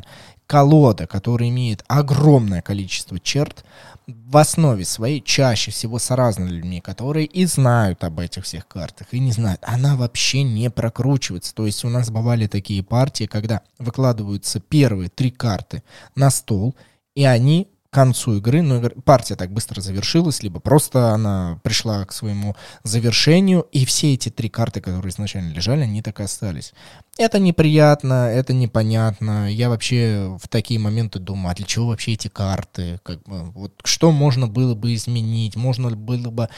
колода, которая имеет огромное количество черт, в основе своей чаще всего с разными людьми, которые и знают об этих всех картах, и не знают, она вообще не прокручивается. То есть у нас бывали такие партии, когда выкладываются первые три карты на стол, и они концу игры, но партия так быстро завершилась, либо просто она пришла к своему завершению, и все эти три карты, которые изначально лежали, они так и остались. Это неприятно, это непонятно. Я вообще в такие моменты думаю, а для чего вообще эти карты? Как бы, вот что можно было бы изменить? Можно было бы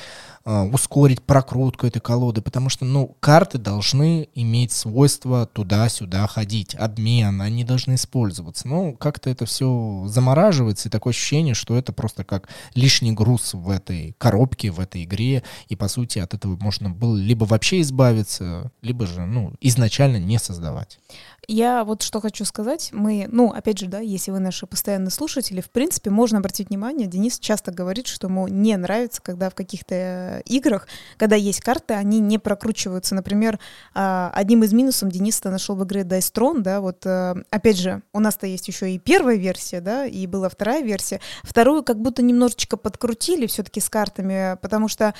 э, ускорить прокрутку этой колоды? Потому что, ну, карты должны иметь свойство туда-сюда ходить, обмен, они должны использоваться. Ну, как-то это все замораживается, и такое ощущение, что это просто как лишний груз в этой коробке, в этой игре, и, по сути, от этого можно было либо вообще избавиться, либо же, ну, изначально не создавать. Я вот что хочу сказать. Мы, ну, опять же, да, если вы наши постоянные слушатели, в принципе, можно обратить внимание, Денис часто говорит, что ему не нравится, когда в каких-то э, играх, когда есть карты, они не прокручиваются. Например, а, одним из минусов Денис-то нашел в игре Dice Throne, да, вот, э, опять же, у нас-то есть еще и первая версия, да, и была вторая версия. Вторую как будто немножечко подкрутили все-таки с картами, потому что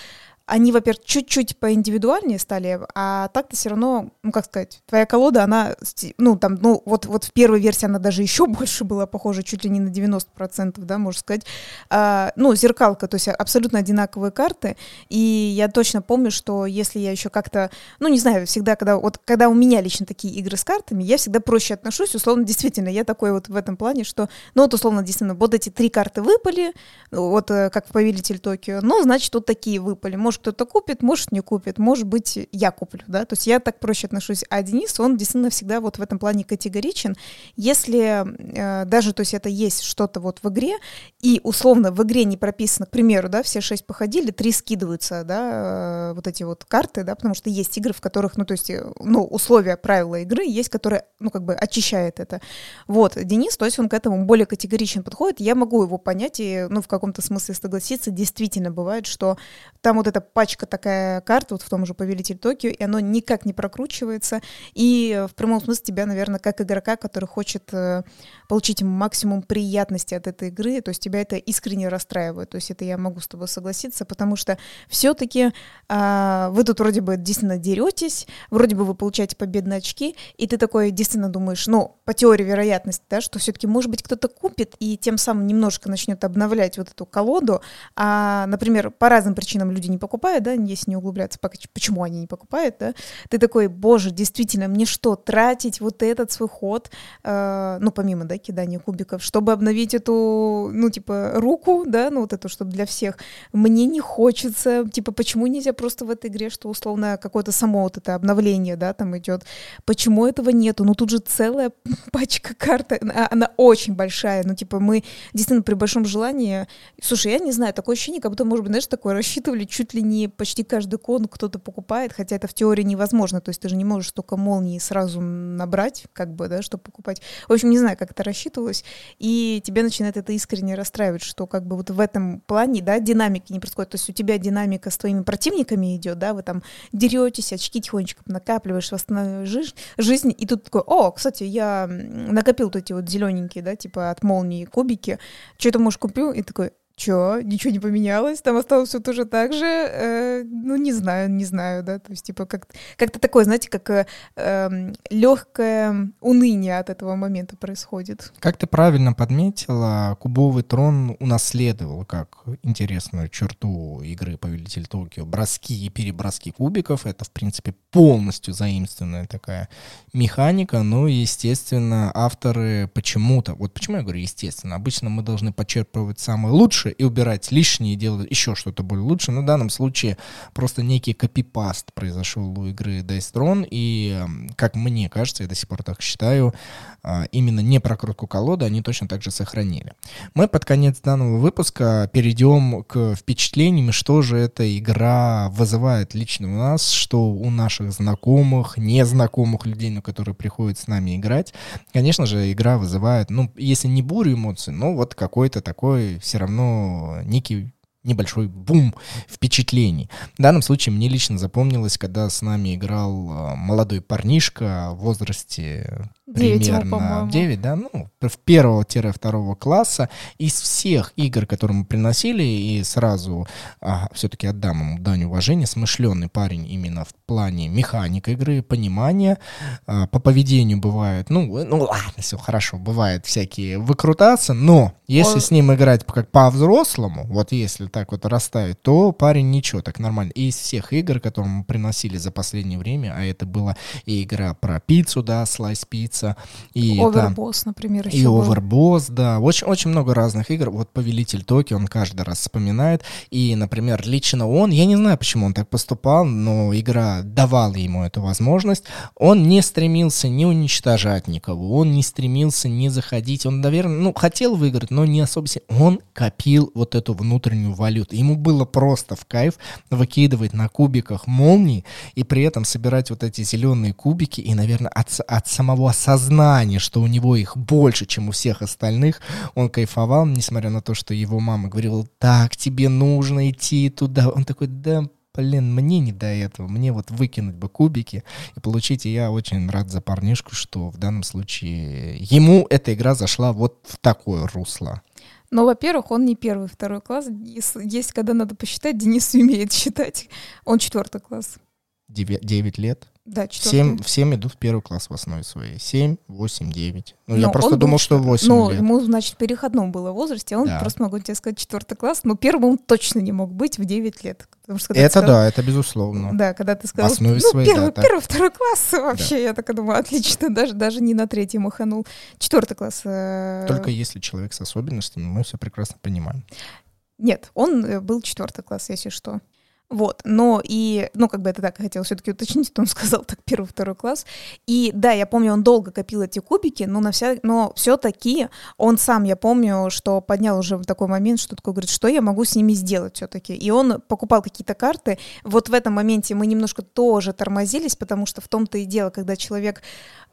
они, во-первых, чуть-чуть поиндивидуальнее стали, а так-то все равно, ну, как сказать, твоя колода, она, ну, там, ну, вот, вот в первой версии она даже еще больше была похожа, чуть ли не на 90%, да, можно сказать. А, ну, зеркалка, то есть абсолютно одинаковые карты, и я точно помню, что если я еще как-то, ну, не знаю, всегда, когда, вот, когда у меня лично такие игры с картами, я всегда проще отношусь, условно, действительно, я такой вот в этом плане, что, ну, вот, условно, действительно, вот эти три карты выпали, вот, э, как в «Повелитель Токио», ну, значит, вот такие выпали, может, может, кто-то купит, может, не купит, может быть, я куплю, да, то есть я так проще отношусь. А Денис, он действительно всегда вот в этом плане категоричен. Если э, даже, то есть это есть что-то вот в игре, и условно в игре не прописано, к примеру, да, все шесть походили, три скидываются, да, э, вот эти вот карты, да, потому что есть игры, в которых, ну, то есть, э, ну, условия, правила игры есть, которые, ну, как бы очищает это. Вот, Денис, то есть он к этому более категорично подходит, я могу его понять и, ну, в каком-то смысле согласиться, действительно бывает, что там вот эта пачка такая карт, вот в том же «Повелитель Токио», и оно никак не прокручивается. И в прямом смысле тебя, наверное, как игрока, который хочет э, получить максимум приятности от этой игры, то есть тебя это искренне расстраивает. То есть это я могу с тобой согласиться, потому что все-таки а, вы тут вроде бы действительно деретесь, вроде бы вы получаете победные очки, и ты такой действительно думаешь, ну, по теории вероятности, да, что все-таки, может быть, кто-то купит и тем самым немножко начнет обновлять вот эту колоду, а, например, по разным причинам люди не покупают, покупают, да, если не углубляться, почему они не покупают, да, ты такой, боже, действительно, мне что, тратить вот этот свой ход, э, ну, помимо, да, кидания кубиков, чтобы обновить эту, ну, типа, руку, да, ну, вот эту, чтобы для всех, мне не хочется, типа, почему нельзя просто в этой игре, что условно какое-то само вот это обновление, да, там идет, почему этого нету, ну, тут же целая пачка карт, она, она очень большая, ну, типа, мы действительно при большом желании, слушай, я не знаю, такое ощущение, как будто, может быть, знаешь, такое рассчитывали чуть ли не почти каждый кон кто-то покупает, хотя это в теории невозможно, то есть ты же не можешь столько молний сразу набрать, как бы, да, чтобы покупать. В общем, не знаю, как это рассчитывалось, и тебе начинает это искренне расстраивать, что как бы вот в этом плане, да, динамики не происходит, то есть у тебя динамика с твоими противниками идет, да, вы там деретесь, очки тихонечко накапливаешь, восстанавливаешь жизнь, и тут такой, о, кстати, я накопил вот эти вот зелененькие, да, типа от молнии кубики, что то может, купил, и такой, Чё, ничего не поменялось, там осталось все тоже так же, э, ну, не знаю, не знаю, да, то есть, типа, как, как-то такое, знаете, как э, эм, легкое уныние от этого момента происходит. Как ты правильно подметила, кубовый трон унаследовал как интересную черту игры Повелитель Токио броски и переброски кубиков, это, в принципе, полностью заимствованная такая механика, но, естественно, авторы почему-то, вот почему я говорю естественно, обычно мы должны подчерпывать самое лучшее, лучше и убирать лишнее, делать еще что-то более лучше. В данном случае просто некий копипаст произошел у игры Dice Throne, и, как мне кажется, я до сих пор так считаю, а, именно не прокрутку колоды они точно так же сохранили. Мы под конец данного выпуска перейдем к впечатлениям, что же эта игра вызывает лично у нас, что у наших знакомых, незнакомых людей, на которые приходят с нами играть. Конечно же, игра вызывает, ну, если не бурю эмоций, но вот какой-то такой все равно некий небольшой бум впечатлений. В данном случае мне лично запомнилось, когда с нами играл а, молодой парнишка в возрасте Девять ему, примерно по-моему. 9, да, ну, в первого-второго класса. Из всех игр, которые мы приносили, и сразу все-таки отдам ему дань уважения, смышленый парень именно в плане механик игры, понимания. А, по поведению бывает, ну, ну ладно, все хорошо, бывает всякие выкрутаться, но если Он- с ним играть как по-взрослому, вот если так вот расставить, то парень ничего, так нормально. И из всех игр, которые мы приносили за последнее время, а это была и игра про пиццу, да, слайс пицца, и там Овербосс, например, еще и был. Overboss, да, очень, очень много разных игр. Вот Повелитель Токио он каждый раз вспоминает. И, например, лично он, я не знаю, почему он так поступал, но игра давала ему эту возможность. Он не стремился не уничтожать никого, он не стремился не заходить. Он, наверное, ну, хотел выиграть, но не особо. Он копил вот эту внутреннюю валюту. Ему было просто в кайф выкидывать на кубиках молнии и при этом собирать вот эти зеленые кубики и, наверное, от, от самого осознания, что у него их больше, чем у всех остальных, он кайфовал, несмотря на то, что его мама говорила, так, тебе нужно идти туда. Он такой, да, блин, мне не до этого, мне вот выкинуть бы кубики и получить, и я очень рад за парнишку, что в данном случае ему эта игра зашла вот в такое русло. Но, во-первых, он не первый, второй класс. Есть, есть, когда надо посчитать, Денис умеет считать. Он четвертый класс. 9, лет. Да, четвертый. Семь, все идут в первый класс в основе своей. 7, 8, 9. Ну, я Но просто он был думал, что. 8 Ну, лет. ему, значит, в переходном было возрасте, а он Да. просто могу тебе сказать четвертый класс, но первым он точно не мог быть в 9 лет. Потому что, Это сказал- да, это безусловно. Да, когда ты сказал, основе ну, своей, первый, да, первый, второй класс, вообще, я так думаю, отлично, даже, даже не на третий маханул. Четвертый класс. э, Только если человек с особенностями, мы все прекрасно понимаем. Нет, он э, был четвертый класс, если что. Вот, но и, ну, как бы это так, я хотела все-таки уточнить, то он сказал так первый, второй класс. И да, я помню, он долго копил эти кубики, но, на вся, но все-таки он сам, я помню, что поднял уже в такой момент, что такое, говорит, что я могу с ними сделать все-таки. И он покупал какие-то карты. Вот в этом моменте мы немножко тоже тормозились, потому что в том-то и дело, когда человек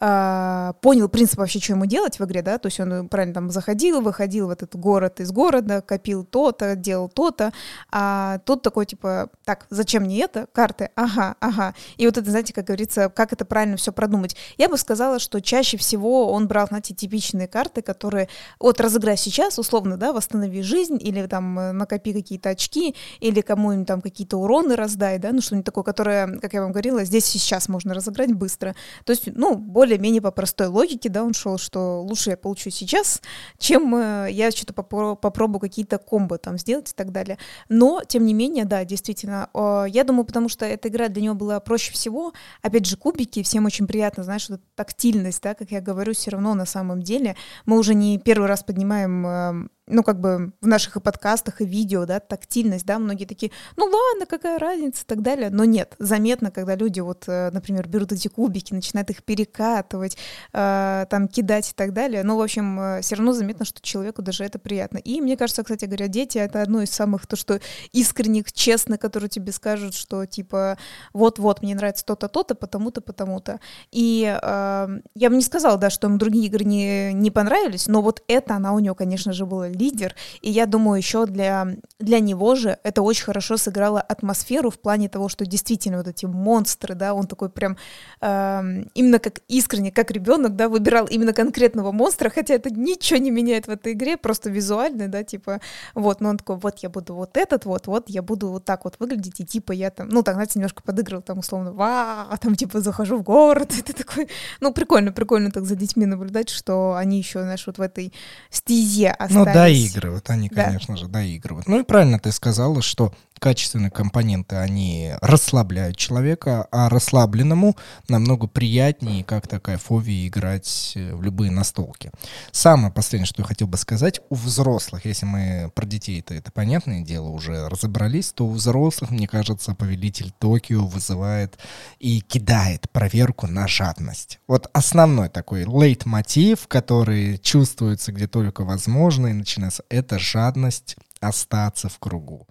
а, понял принцип вообще, что ему делать в игре, да, то есть он правильно там заходил, выходил в этот город из города, копил то-то, делал то-то, а тут такой типа, так, зачем мне это? Карты, ага, ага. И вот это, знаете, как говорится, как это правильно все продумать. Я бы сказала, что чаще всего он брал, знаете, типичные карты, которые, вот разыграй сейчас, условно, да, восстанови жизнь, или там э, накопи какие-то очки, или кому-нибудь там какие-то уроны раздай, да, ну что-нибудь такое, которое, как я вам говорила, здесь сейчас можно разыграть быстро. То есть, ну, более-менее по простой логике, да, он шел, что лучше я получу сейчас, чем э, я что-то попро- попробую какие-то комбо там сделать и так далее. Но, тем не менее, да, действительно, э, я думаю, потому что эта игра для него была проще всего. Опять же, кубики, всем очень приятно, знаешь, вот тактильность, да, как я говорю, все равно на самом деле мы уже не первый раз поднимаем э, ну, как бы в наших и подкастах, и видео, да, тактильность, да, многие такие, ну ладно, какая разница и так далее, но нет, заметно, когда люди вот, э, например, берут эти кубики, начинают их перекатывать, э, там, кидать и так далее, ну, в общем, все равно заметно, что человеку даже это приятно. И мне кажется, кстати говоря, дети — это одно из самых, то, что искренних, честных, которые тебе скажут, что, типа, вот-вот, мне нравится то-то, то-то, потому-то, потому-то. И э, я бы не сказала, да, что ему другие игры не, не понравились, но вот это она у него, конечно же, была лидер. И я думаю, еще для, для него же это очень хорошо сыграло атмосферу в плане того, что действительно вот эти монстры, да, он такой прям э, именно как искренне, как ребенок, да, выбирал именно конкретного монстра, хотя это ничего не меняет в этой игре, просто визуально, да, типа, вот, но он такой, вот я буду вот этот вот, вот я буду вот так вот выглядеть, и типа я там, ну, так, знаете, немножко подыгрывал там условно, ва, там типа захожу в город, это такой, ну, прикольно, прикольно так за детьми наблюдать, что они еще, знаешь, вот в этой стезе остались. Ну, доигрывают, они, Да. конечно же, доигрывают. Ну и правильно ты сказала, что качественные компоненты, они расслабляют человека, а расслабленному намного приятнее, как такая фобия играть э, в любые настолки. Самое последнее, что я хотел бы сказать, у взрослых, если мы про детей это, это понятное дело, уже разобрались, то у взрослых, мне кажется, повелитель Токио вызывает и кидает проверку на жадность. Вот основной такой лейтмотив, который чувствуется где только возможно и начинается, это жадность остаться в кругу,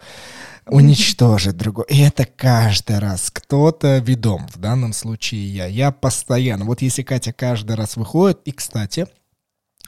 уничтожить другого. И это каждый раз кто-то ведом. В данном случае я. Я постоянно. Вот если Катя каждый раз выходит, и, кстати,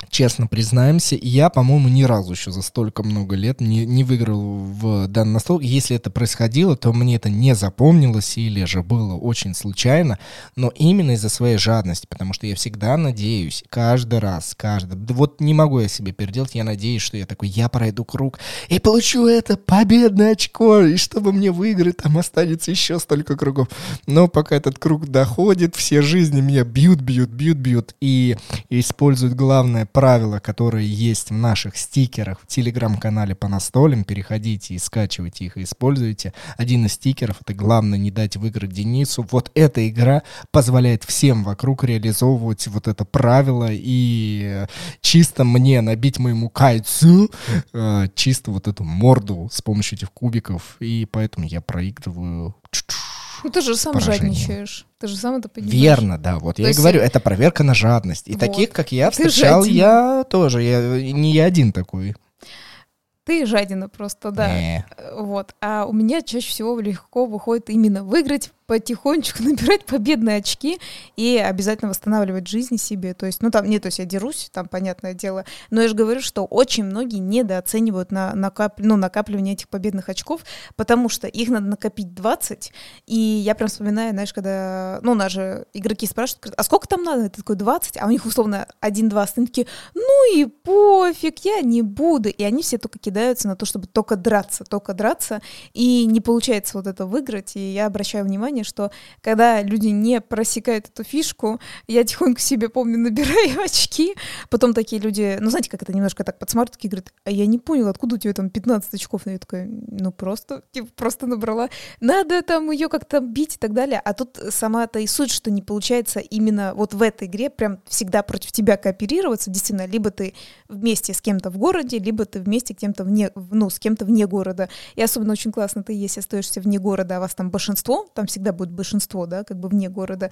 честно признаемся, я, по-моему, ни разу еще за столько много лет не, не выиграл в данный настол. Если это происходило, то мне это не запомнилось или же было очень случайно, но именно из-за своей жадности, потому что я всегда надеюсь, каждый раз, каждый... Вот не могу я себе переделать, я надеюсь, что я такой, я пройду круг и получу это победное очко, и чтобы мне выиграть, там останется еще столько кругов. Но пока этот круг доходит, все жизни меня бьют, бьют, бьют, бьют, и используют главное правила, которые есть в наших стикерах в телеграм-канале по настолям. Переходите и скачивайте их и используйте. Один из стикеров — это главное не дать выиграть Денису. Вот эта игра позволяет всем вокруг реализовывать вот это правило и чисто мне набить моему кайцу э, чисто вот эту морду с помощью этих кубиков. И поэтому я проигрываю ну ты же сам жадничаешь. Ты же сам это понимаешь. Верно, да. Вот То я и говорю, это проверка на жадность. И вот. таких, как я, встречал я тоже. Я, не я один такой. Ты жадина просто, да. Не. Вот. А у меня чаще всего легко выходит именно выиграть потихонечку набирать победные очки и обязательно восстанавливать жизнь себе. То есть, ну там, не, то есть я дерусь, там, понятное дело, но я же говорю, что очень многие недооценивают на, накап, ну, накапливание этих победных очков, потому что их надо накопить 20, и я прям вспоминаю, знаешь, когда, ну, у нас же игроки спрашивают, а сколько там надо? Это такой 20, а у них условно 1-2, они такие, ну и пофиг, я не буду. И они все только кидаются на то, чтобы только драться, только драться, и не получается вот это выиграть, и я обращаю внимание, плане, что когда люди не просекают эту фишку, я тихонько себе, помню, набираю очки, потом такие люди, ну, знаете, как это немножко так подсматривают, такие говорят, а я не понял, откуда у тебя там 15 очков? Ну, я такая, ну, просто, типа, просто набрала. Надо там ее как-то бить и так далее. А тут сама-то и суть, что не получается именно вот в этой игре прям всегда против тебя кооперироваться, действительно, либо ты вместе с кем-то в городе, либо ты вместе с кем-то вне, ну, с кем-то вне города. И особенно очень классно ты, если остаешься вне города, а вас там большинство, там всегда будет большинство, да, как бы вне города.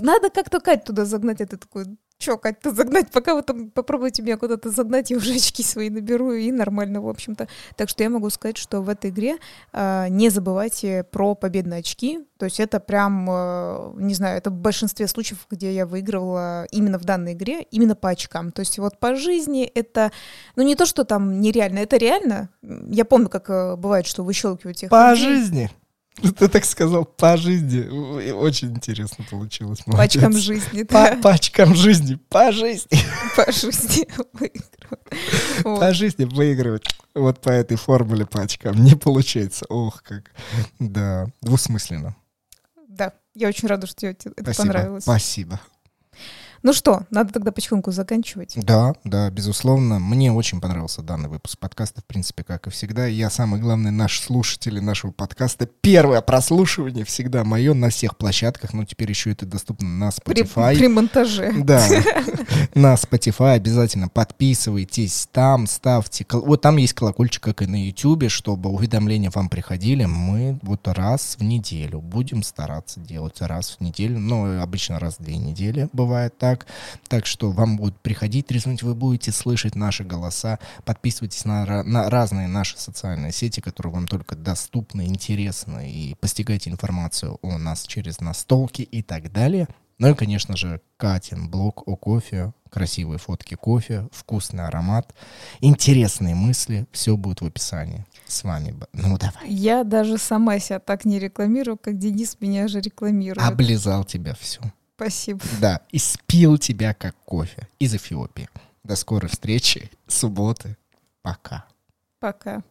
Надо как-то Кать туда загнать, это такой, чё, Кать-то загнать, пока вы там попробуйте меня куда-то загнать, я уже очки свои наберу, и нормально, в общем-то. Так что я могу сказать, что в этой игре э, не забывайте про победные очки, то есть это прям, э, не знаю, это в большинстве случаев, где я выигрывала именно в данной игре, именно по очкам. То есть вот по жизни это, ну не то, что там нереально, это реально. Я помню, как э, бывает, что выщелкиваете. По людей. жизни. Ты так сказал по жизни. Очень интересно получилось. Молодец. Пачкам жизни, да. По пачкам жизни. По жизни. По жизни выигрывать. По жизни выигрывать. Вот по этой формуле пачкам не получается. Ох, как. Да, двусмысленно. Да, я очень рада, что тебе это Спасибо. понравилось. Спасибо. Ну что, надо тогда потихоньку заканчивать. Да, да, безусловно. Мне очень понравился данный выпуск подкаста, в принципе, как и всегда. Я самый главный наш слушатель нашего подкаста. Первое прослушивание всегда мое на всех площадках. Ну, теперь еще это доступно на Spotify. При, при монтаже. Да, на Spotify обязательно подписывайтесь там, ставьте. Вот там есть колокольчик, как и на YouTube, чтобы уведомления вам приходили. Мы вот раз в неделю будем стараться делать раз в неделю. Ну, обычно раз в две недели бывает так так. Так что вам будут приходить трезвонить, вы будете слышать наши голоса. Подписывайтесь на, на разные наши социальные сети, которые вам только доступны, интересны, и постигайте информацию о нас через настолки и так далее. Ну и, конечно же, Катин блог о кофе, красивые фотки кофе, вкусный аромат, интересные мысли, все будет в описании. С вами, ну давай. Я даже сама себя так не рекламирую, как Денис меня же рекламирует. Облизал тебя все. Спасибо. Да, и спил тебя как кофе из Эфиопии. До скорой встречи, субботы. Пока. Пока.